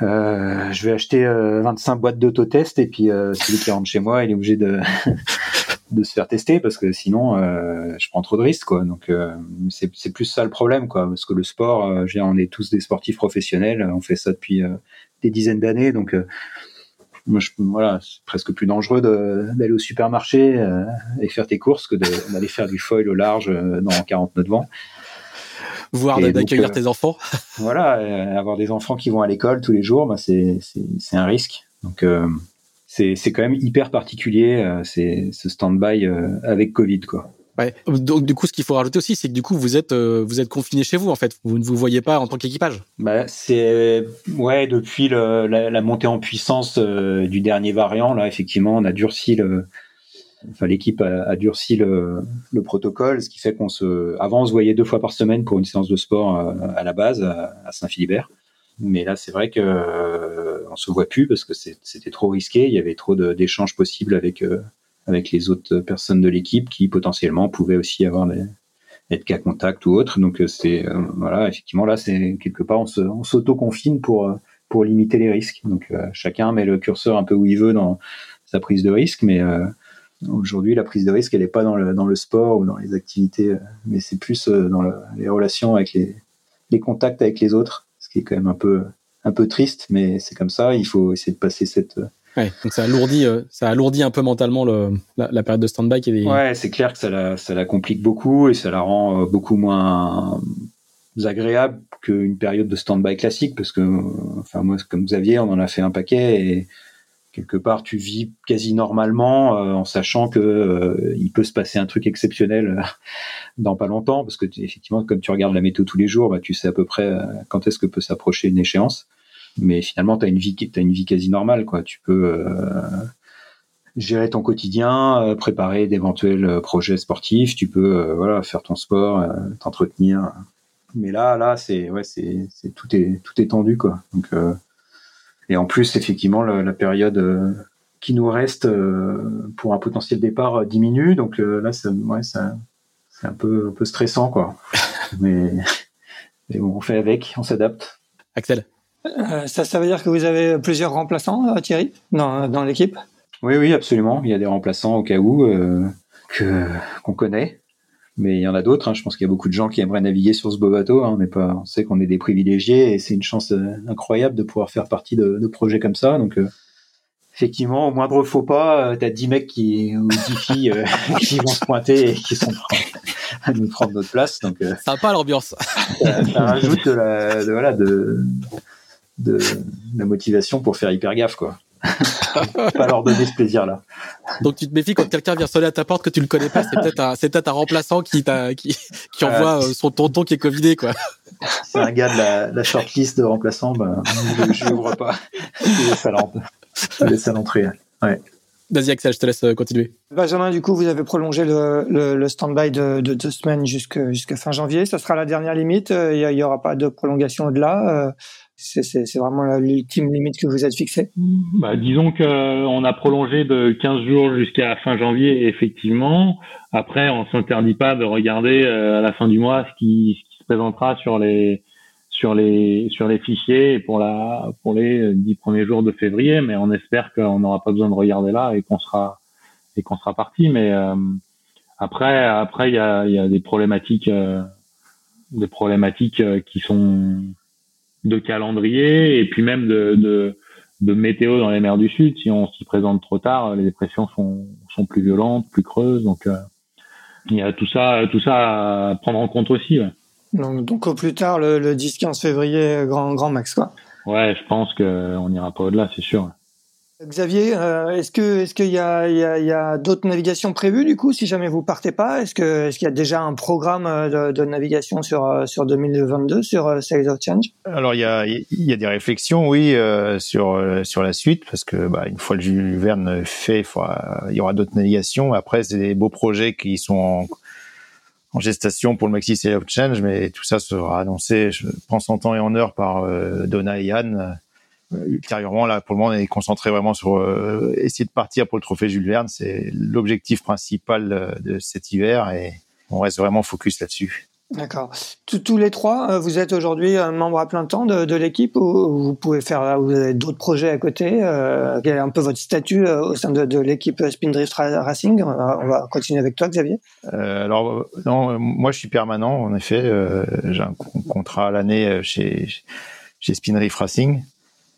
S5: je vais acheter 25 boîtes d'autotest et puis celui qui rentre chez moi, il est obligé de, de se faire tester parce que sinon je prends trop de risques quoi. Donc c'est plus ça le problème quoi parce que le sport, on est tous des sportifs professionnels, on fait ça depuis des dizaines d'années donc moi, je, voilà, c'est presque plus dangereux d'aller au supermarché euh, et faire tes courses que d'aller faire du foil au large euh, dans 40 nœuds de vent.
S1: Voire d'accueillir euh, tes enfants.
S5: voilà, avoir des enfants qui vont à l'école tous les jours, bah, c'est un risque. Donc, c'est quand même hyper particulier, c'est ce stand-by avec Covid, quoi.
S1: Donc du coup, ce qu'il faut rajouter aussi, c'est que du coup, vous êtes euh, vous êtes confiné chez vous en fait. Vous ne vous voyez pas en tant qu'équipage.
S5: Bah, c'est ouais depuis la, montée en puissance euh, du dernier variant là, effectivement, on a durci le enfin l'équipe a, durci le, le, protocole, ce qui fait qu'on se, avant on se voyait deux fois par semaine pour une séance de sport à la base à Saint-Philibert. Mais là, c'est vrai que euh, on se voit plus parce que c'était trop risqué. Il y avait trop d'échanges possibles avec euh, avec les autres personnes de l'équipe qui potentiellement pouvaient aussi avoir des, être cas contact ou autre. Donc euh, c'est euh, voilà, effectivement là, c'est quelque part on s'auto-confine pour pour limiter les risques. Donc chacun met le curseur un peu où il veut dans sa prise de risque, mais Aujourd'hui, la prise de risque, elle n'est pas dans le, dans le sport ou dans les activités, mais c'est plus dans les relations avec les, les contacts avec les autres ce qui est quand même un peu un peu triste, mais c'est comme ça. Il faut essayer de passer cette.
S1: Ouais, donc ça alourdit, euh, ça alourdit un peu mentalement le, la, période de stand-by.
S5: Est... Ouais, c'est clair que ça la, complique beaucoup et ça la rend euh, beaucoup moins agréable qu'une période de stand-by classique parce que, enfin moi, comme Xavier, on en a fait un paquet et quelque part tu vis quasi normalement euh, en sachant que euh, il peut se passer un truc exceptionnel dans pas longtemps parce que effectivement comme tu regardes la météo tous les jours bah, tu sais à peu près quand est-ce que peut s'approcher une échéance mais finalement tu as une vie as une vie quasi normale quoi tu peux gérer ton quotidien préparer d'éventuels projets sportifs tu peux voilà faire ton sport t'entretenir mais là là c'est ouais c'est tout est tout est tendu quoi donc et en plus, effectivement, la, période euh, qui nous reste euh, pour un potentiel départ euh, diminue. Donc là, ça, ouais, ça, c'est un peu, un peu stressant, quoi. mais, mais bon, on fait avec, on s'adapte.
S1: Axel?
S3: Ça, ça veut dire que vous avez plusieurs remplaçants, Thierry, dans, dans l'équipe?
S5: Oui, oui, absolument. Il y a des remplaçants au cas où que qu'on connaît mais il y en a d'autres. Hein. Je pense qu'il y a beaucoup de gens qui aimeraient naviguer sur ce beau bateau. Hein. On, pas, on sait qu'on est des privilégiés et c'est une chance euh, incroyable de pouvoir faire partie de, de projets comme ça. Donc, euh, effectivement, au moindre faux pas, euh, t'as 10 mecs qui, ou 10 filles qui vont se pointer et qui sont à nous prendre notre place. Donc,
S1: sympa l'ambiance.
S5: Ça, ça, rajoute de la, de, voilà, de, de, la motivation pour faire hyper gaffe, quoi. pas leur donner ce plaisir-là.
S1: Donc tu te méfies quand quelqu'un vient sonner à ta porte que tu le connais pas, c'est peut-être un, c'est peut-être un remplaçant qui t'a, qui, qui envoie euh, son tonton qui est covidé, quoi.
S5: C'est un gars de la, la shortlist de remplaçants, ben, je, n'ouvre pas. Je laisse à l'entrée. Ouais.
S1: Vas-y Axel, je te laisse euh, continuer.
S3: Benjamin, du coup, vous avez prolongé le, le, le stand-by de, de, deux semaines jusqu'à fin janvier. Ça sera la dernière limite. Euh, il n'y aura pas de prolongation au-delà. C'est vraiment l'ultime limite que vous êtes fixée
S4: bah, Disons qu'on euh, a prolongé de 15 jours jusqu'à fin janvier, effectivement. Après, on s'interdit pas de regarder euh, à la fin du mois ce qui, ce qui, se présentera sur les sur les sur les fichiers pour la pour les dix premiers jours de février, mais on espère qu'on n'aura pas besoin de regarder là et qu'on sera et sera parti. Mais euh, après après il y a y a des problématiques des problématiques qui sont de calendrier et puis même de, de, de, météo dans les mers du Sud. Si on s'y présente trop tard, les dépressions sont, sont plus violentes, plus creuses. Donc euh, il y a tout ça, tout ça à prendre en compte aussi.
S3: Donc, donc au plus tard, le, le 10-15 février, grand, grand max quoi.
S4: Ouais, je pense qu'on n'ira pas au-delà, c'est sûr.
S3: Xavier, euh, est-ce que est-ce qu'il y a, y a, y a d'autres navigations prévues du coup si jamais vous partez pas? Est-ce que est-ce qu'il y a déjà un programme euh, de, navigation sur euh, sur 2022 sur Sails of Change?
S2: Alors il y a il y a des réflexions oui sur sur la suite parce que bah, une fois le Jules Verne fait, il y aura d'autres navigations. Après c'est des beaux projets qui sont en, gestation pour le Maxi Sail of Change, mais tout ça sera annoncé, je pense en temps et en heure par Donna et Yann ultérieurement, là, pour le moment, on est concentré vraiment sur euh, essayer de partir pour le trophée Jules Verne. C'est l'objectif principal euh, de cet hiver et on reste vraiment focus là-dessus.
S3: D'accord. Tous les trois, euh, vous êtes aujourd'hui un membre à plein temps de, de l'équipe ou vous pouvez faire, vous avez d'autres projets à côté. Euh, quel est un peu votre statut au sein de, de l'équipe Spindrift Racing? On va, continuer avec toi, Xavier.
S2: Euh, alors, non, moi je suis permanent. En effet, j'ai un contrat à l'année chez chez Spindrift Racing.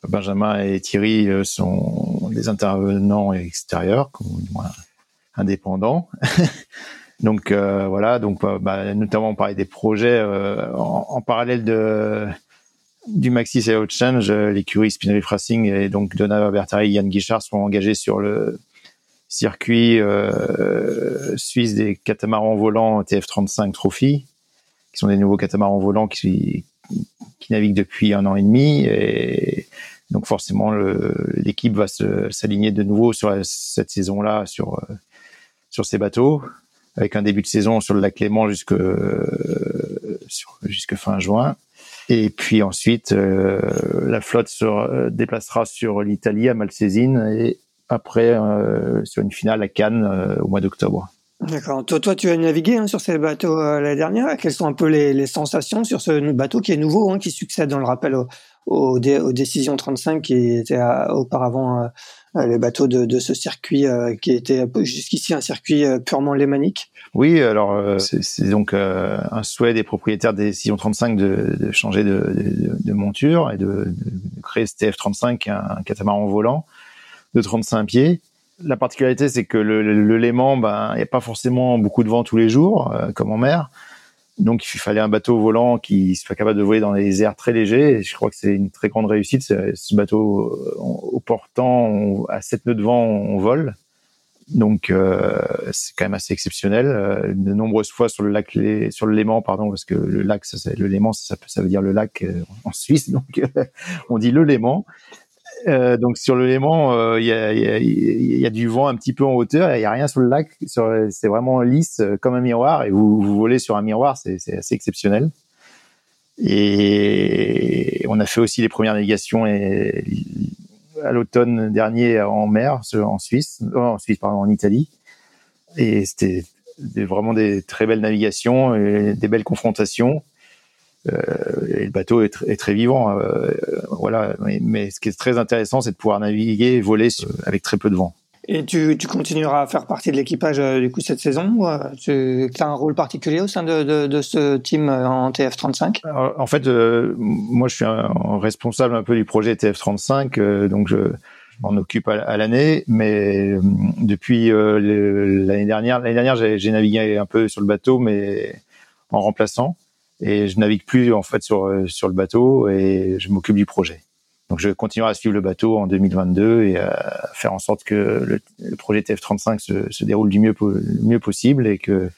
S2: Benjamin et Thierry euh, sont des intervenants extérieurs, indépendants. donc euh, voilà, donc euh, bah, notamment on parlait des projets en, parallèle de du Maxi Sail Change, l'écurie Spinnery Racing et donc Donna Bertari et Yann Guichard sont engagés sur le circuit suisse des catamarans volants TF35 Trophy, qui sont des nouveaux catamarans volants qui, qui naviguent depuis un an et demi et donc forcément l'équipe va s'aligner de nouveau sur cette saison-là sur euh, sur ces bateaux, avec un début de saison sur le lac Léman jusque jusque fin juin. Et puis ensuite, la flotte se déplacera sur l'Italie à Malcésine et après sur une finale à Cannes au mois d'octobre.
S3: D'accord. Toi, toi, tu as navigué hein, sur ces bateaux euh, l'année dernière. Quelles sont un peu les, les, sensations sur ce bateau qui est nouveau, hein, qui succède, dans le rappel, aux, aux, aux décisions 35 qui étaient euh, auparavant euh, les bateaux de, de ce circuit euh, qui était jusqu'ici un circuit purement lémanique?
S2: Oui, alors c'est donc un souhait des propriétaires des décisions 35 de, de changer de, de, monture et de, créer ce TF35, un catamaran volant de 35 pieds la particularité, c'est que le, Léman, ben, il n'y a pas forcément beaucoup de vent tous les jours, euh, comme en mer. Donc, il fallait un bateau volant qui soit capable de voler dans des airs très légers. Et je crois que c'est une très grande réussite. Ce bateau, euh, au portant, à 7 nœuds de vent, on vole. Donc, euh, c'est quand même assez exceptionnel. Euh, de nombreuses fois sur le lac, sur le Léman, pardon, parce que le lac, ça, le Léman, ça, ça, veut dire le lac en Suisse. Donc, on dit le Léman. Euh, donc sur le Léman, euh, il y, a, du vent un petit peu en hauteur, il y a rien sur le lac, c'est vraiment lisse euh, comme un miroir et vous, vous volez sur un miroir, c'est assez exceptionnel. Et on a fait aussi les premières navigations et, à l'automne dernier en mer, en Suisse, en Suisse pardon, en Italie, et c'était vraiment des très belles navigations et des belles confrontations. Euh, et le bateau est, est très vivant. Euh, voilà. Mais, ce qui est très intéressant, c'est de pouvoir naviguer et voler avec très peu de vent.
S3: Et tu, tu, continueras à faire partie de l'équipage euh, du coup cette saison Tu as un rôle particulier au sein de, de, de ce team en TF35
S2: En fait, moi je suis un, responsable un peu du projet TF35, donc je, m'en occupe à, l'année. Mais depuis l'année dernière, l'année dernière j'ai navigué un peu sur le bateau, mais en remplaçant et je navigue plus en fait sur euh, sur le bateau et je m'occupe du projet. Donc je continuerai à suivre le bateau en 2022 et à faire en sorte que le, projet TF35 se, se, déroule du mieux mieux possible et que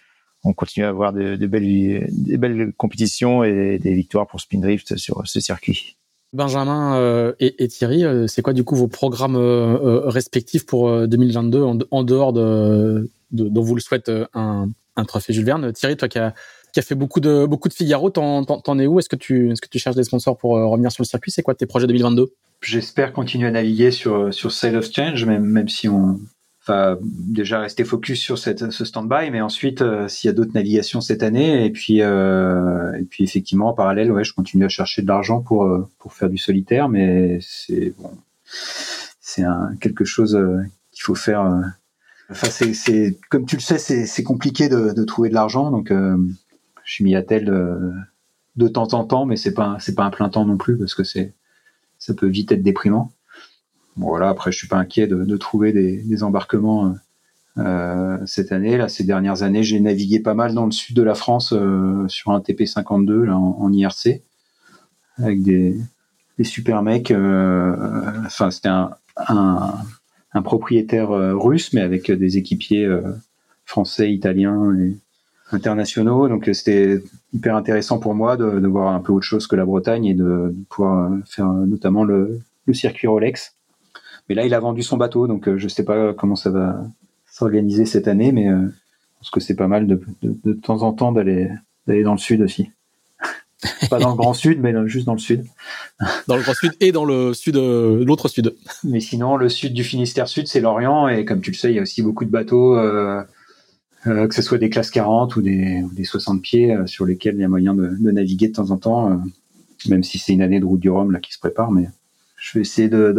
S2: on continue à avoir de, de belles des belles compétitions et des victoires pour Spindrift sur ce circuit.
S1: Benjamin euh, et, et, Thierry, euh, c'est quoi du coup vos programmes respectifs pour 2022 en, en dehors de, de, dont vous le souhaitez un, un trophée Jules Verne? Thierry, toi qui as qui a fait beaucoup de beaucoup de Figaro. T'en, t'en, es où? Est-ce que tu est-ce que tu cherches des sponsors pour euh, revenir sur le circuit? C'est quoi tes projets 2022
S5: J'espère continuer à naviguer sur sur Sail of Change, même même si on enfin déjà rester focus sur ce stand-by, mais ensuite euh, s'il y a d'autres navigations cette année, et puis euh, et puis effectivement en parallèle, ouais, je continue à chercher de l'argent pour pour faire du solitaire, mais c'est bon, c'est quelque chose qu'il faut faire. Enfin, c'est, comme tu le sais, c'est, c'est compliqué de, de trouver de l'argent, donc je suis mis à tel euh, de temps en temps, mais c'est pas pas un plein temps non plus parce que ça peut vite être déprimant. Bon voilà, après je suis pas inquiet de, trouver des, embarquements euh, euh cette année. Là, ces dernières années, j'ai navigué pas mal dans le sud de la France sur un TP52 là en, en, IRC avec des, super mecs. Enfin, c'était un, un, propriétaire russe, mais avec des équipiers français, italiens et, internationaux. Donc euh, c'était hyper intéressant pour moi de, de, voir un peu autre chose que la Bretagne et de, pouvoir euh, faire euh, notamment le, le, circuit Rolex. Mais là, il a vendu son bateau, donc je sais pas comment ça va s'organiser cette année, mais je pense que c'est pas mal de, de, temps en temps d'aller d'aller dans le sud aussi. pas dans le grand sud, mais juste dans le sud.
S1: dans le grand sud et dans le sud, l'autre sud.
S5: Mais sinon, le sud du Finistère sud, c'est l'Orient, et comme tu le sais, il y a aussi beaucoup de bateaux. Euh, euh, que ce soit des classes 40 ou des, des 60 pieds euh, sur lesquels il y a moyen de, naviguer de temps en temps, euh, même si c'est une année de route du Rhum là qui se prépare, mais je vais essayer de,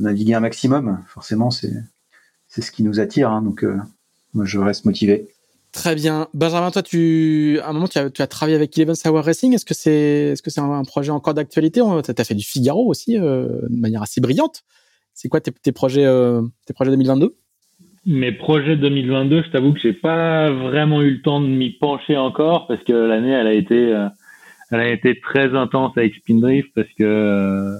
S5: naviguer un maximum. Forcément, c'est ce qui nous attire, hein, donc moi je reste motivé.
S1: Très bien, Benjamin, toi, tu à un moment tu as, travaillé avec Eleven Sour Racing. Est-ce que c'est est-ce que c'est un, projet encore d'actualité? Tu as fait du Figaro aussi de manière assez brillante. C'est quoi tes projets tes projets 2022
S4: mes projets 2022, je t'avoue que j'ai pas vraiment eu le temps de m'y pencher encore parce que l'année elle a été euh, elle a été très intense avec Spindrift parce que euh,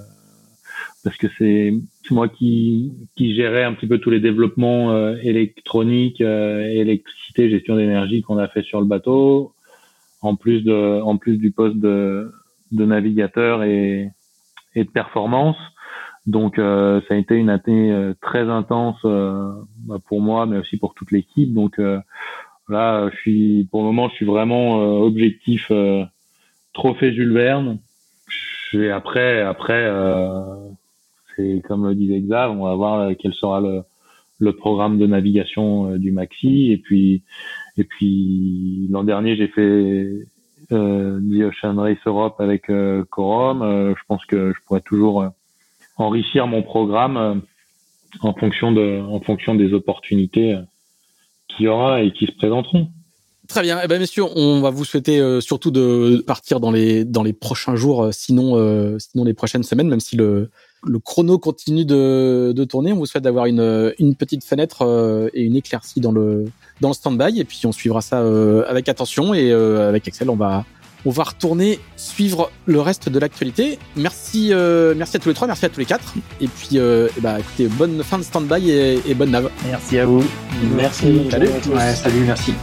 S4: parce que c'est moi qui qui gérais un petit peu tous les développements euh, électroniques, électricité, gestion d'énergie qu'on a fait sur le bateau en plus de en plus du poste de de navigateur et et de performance. Donc ça a été une année très intense bah, pour moi, mais aussi pour toute l'équipe. Donc là, je suis pour le moment, je suis vraiment objectif trophée Jules Verne. Et après, après, c'est comme le disait Xav, on va voir quel sera le, le programme de navigation du Maxi. Et puis, et puis l'an dernier, j'ai fait euh, The Ocean Race Europe avec euh, Corum. Euh, je pense que je pourrais toujours enrichir mon programme en fonction de, en fonction des opportunités qu'il y aura et qui se présenteront.
S1: Très bien. Eh ben, messieurs, on va vous souhaiter surtout de partir dans les dans les prochains jours, sinon sinon les prochaines semaines, même si le le chrono continue de, de tourner. On vous souhaite d'avoir une une petite fenêtre et une éclaircie dans le dans le stand-by et puis on suivra ça euh, avec attention et euh, avec Excel on va on va retourner suivre le reste de l'actualité. Merci, euh, merci à tous les trois, merci à tous les quatre. Et puis, bah, écoutez, bonne fin de stand-by et, et bonne nave.
S2: Merci à vous.
S3: Merci.
S5: Salut. Ouais, salut, merci.